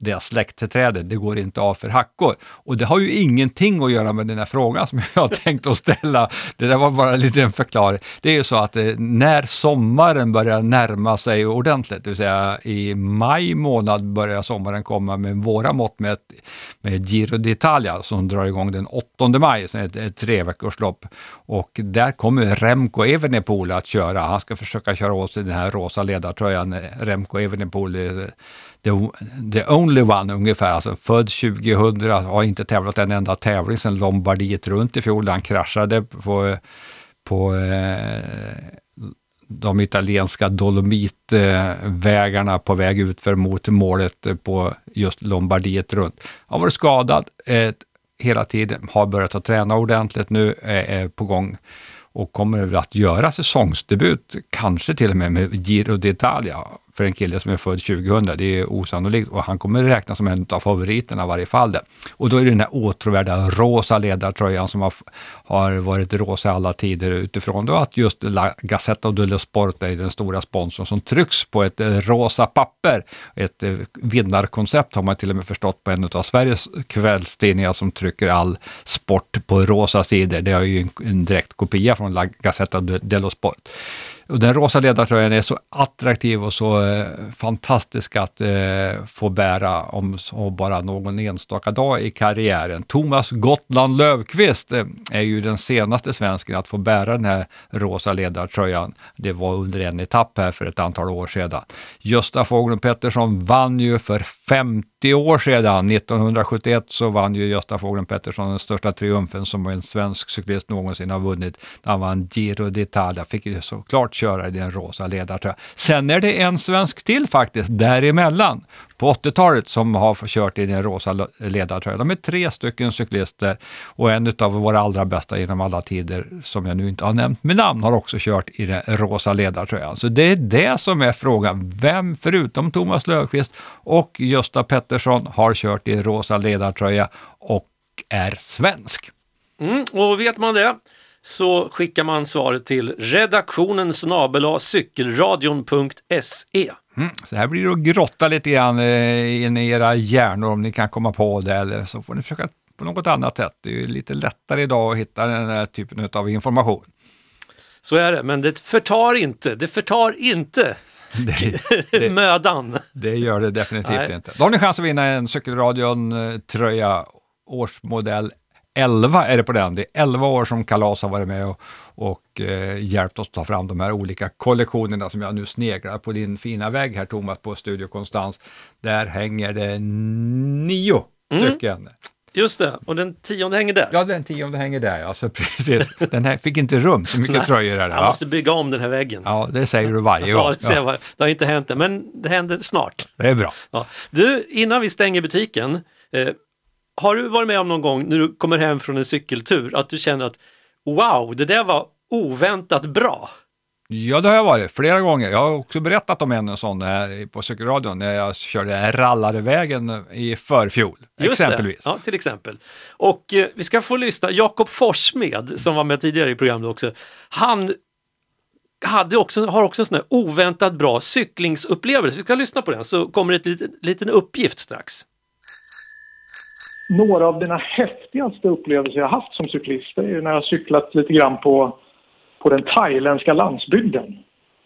deras släktträd, det går inte av för hackor. Och det har ju ingenting att göra med den här frågan som jag har tänkt att ställa. Det där var bara en liten förklaring. Det är ju så att eh, när sommaren börjar närma sig ordentligt, det vill säga i maj månad börjar sommaren komma med våra mått med, med Giro d'Italia som drar igång den 8 maj, så är det ett treveckorslopp. Och där kommer Remco Evenepoel att köra. Han ska försöka köra åt sig den här rosa ledartröjan. Eh, Remco Evenepoel eh, the, the only one ungefär, alltså född 2000, har inte tävlat en enda tävling sedan Lombardiet runt i fjol. Han kraschade på, på eh, de italienska dolomitvägarna på väg utför mot målet på just Lombardiet runt. Han har varit skadad eh, hela tiden, har börjat att träna ordentligt nu, eh, är på gång och kommer väl att göra säsongsdebut, kanske till och med med Giro d'Italia för en kille som är född 2000. Det är osannolikt och han kommer räknas som en av favoriterna i varje fall. Det. Och då är det den här åtråvärda rosa ledartröjan som har, har varit rosa i alla tider utifrån då att just La Gazzetta dello Sport är den stora sponsorn som trycks på ett eh, rosa papper. Ett eh, vinnarkoncept har man till och med förstått på en av Sveriges kvällstidningar som trycker all sport på rosa sidor. Det är ju en, en direkt kopia från La Gazzetta dello Sport. Och den rosa ledartröjan är så attraktiv och så eh, fantastisk att eh, få bära om så bara någon enstaka dag i karriären. Thomas Gotland Löfqvist eh, är ju den senaste svensken att få bära den här rosa ledartröjan. Det var under en etapp här för ett antal år sedan. Gösta Fågeln Pettersson vann ju för 50 år sedan. 1971 så vann ju Gösta Fågeln Pettersson den största triumfen som en svensk cyklist någonsin har vunnit. Han vann Giro d'Italia, fick ju såklart köra i den rosa ledartröjan. Sen är det en svensk till faktiskt däremellan på 80-talet som har kört i den rosa ledartröjan. De är tre stycken cyklister och en av våra allra bästa genom alla tider, som jag nu inte har nämnt med namn, har också kört i den rosa ledartröjan. Så det är det som är frågan. Vem förutom Thomas Löfqvist och Gösta Pettersson har kört i rosa ledartröja och är svensk? Mm, och vet man det så skickar man svaret till redaktionen snabel cykelradion.se. Så här blir det att grotta lite grann eh, i era hjärnor om ni kan komma på det, eller så får ni försöka på något annat sätt. Det är ju lite lättare idag att hitta den här typen av information. Så är det, men det förtar inte, det förtar inte Det, mödan. det gör det definitivt Nej. inte. Då har ni chans att vinna en Cykelradion-tröja, årsmodell 11 är det på den. Det är 11 år som Kalas har varit med och, och eh, hjälpt oss ta fram de här olika kollektionerna som jag nu sneglar på din fina vägg här Thomas på Studio Konstans. Där hänger det nio Mm. stycken. Just det, och den tionde hänger där. Ja, den tionde hänger där, alltså precis. Den här fick inte rum, så mycket tröjor är det. Jag måste bygga om den här väggen. Ja, det säger du varje gång. Ja, det, ser jag det har inte hänt än, men det händer snart. det är bra. Ja. Du, innan vi stänger butiken, eh, har du varit med om någon gång när du kommer hem från en cykeltur att du känner att wow, det där var oväntat bra? Ja, det har jag varit flera gånger. Jag har också berättat om en sån här på cykelradion när jag körde Rallarevägen i förfjol, Just exempelvis. Det. Ja, till exempel. Och eh, vi ska få lyssna, Jakob Forssmed som var med tidigare i programmet också, han hade också, har också en sån här oväntat bra cyklingsupplevelse. Vi ska lyssna på den så kommer det en liten, liten uppgift strax. Några av dina häftigaste upplevelser jag haft som cyklist är ju när jag cyklat lite grann på, på den thailändska landsbygden.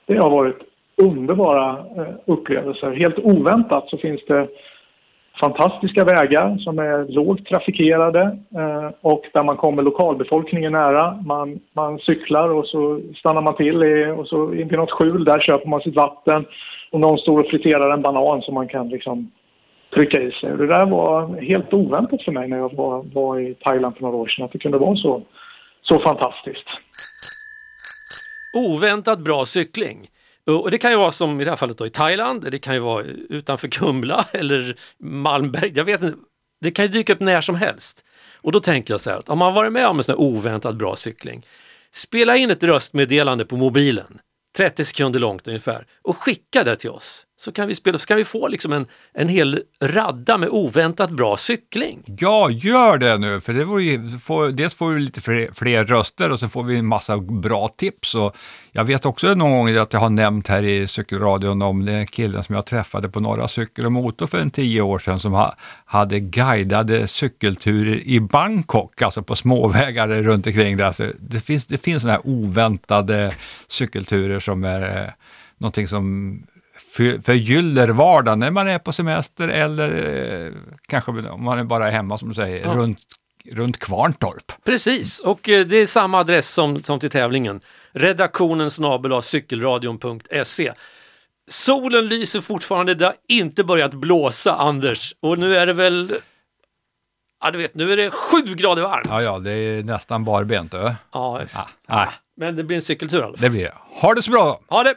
Det har varit underbara eh, upplevelser. Helt oväntat så finns det fantastiska vägar som är lågt trafikerade eh, och där man kommer lokalbefolkningen nära. Man, man cyklar och så stannar man till i, och så in till något skjul. Där köper man sitt vatten och någon står och friterar en banan som man kan liksom trycka i sig. Det där var helt oväntat för mig när jag var, var i Thailand för några år sedan, att det kunde vara så, så fantastiskt. Oväntat bra cykling. Och det kan ju vara som i det här fallet då i Thailand, det kan ju vara utanför Kumla eller Malmberg, jag vet inte. Det kan ju dyka upp när som helst. Och då tänker jag så här att om man varit med om en sån här oväntat bra cykling, spela in ett röstmeddelande på mobilen, 30 sekunder långt ungefär, och skicka det till oss. Så kan vi spela, så kan vi få liksom en, en hel radda med oväntat bra cykling. Ja, gör det nu, för det ju, får, dels får vi lite fler, fler röster och sen får vi en massa bra tips. Och jag vet också någon gång att jag har nämnt här i cykelradion om den killen som jag träffade på Norra Cykel och Motor för en tio år sedan som ha, hade guidade cykelturer i Bangkok, alltså på småvägar runt omkring där. Alltså, det finns, det finns sådana här oväntade cykelturer som är eh, någonting som för- förgyller vardagen när man är på semester eller eh, kanske om man är bara är hemma som du säger, Ja. runt, runt Kvarntorp. Precis, och eh, det är samma adress som, som till tävlingen. Redaktionen snabel cykelradion.se. Solen lyser fortfarande, det har inte börjat blåsa Anders. Och nu är det väl, ja du vet, nu är det sju grader varmt. Ja, ja, det är nästan barbent. Ja, Ja, nej, men det blir en cykeltur i alla fall. det blir det. Ha det så bra! Ha det!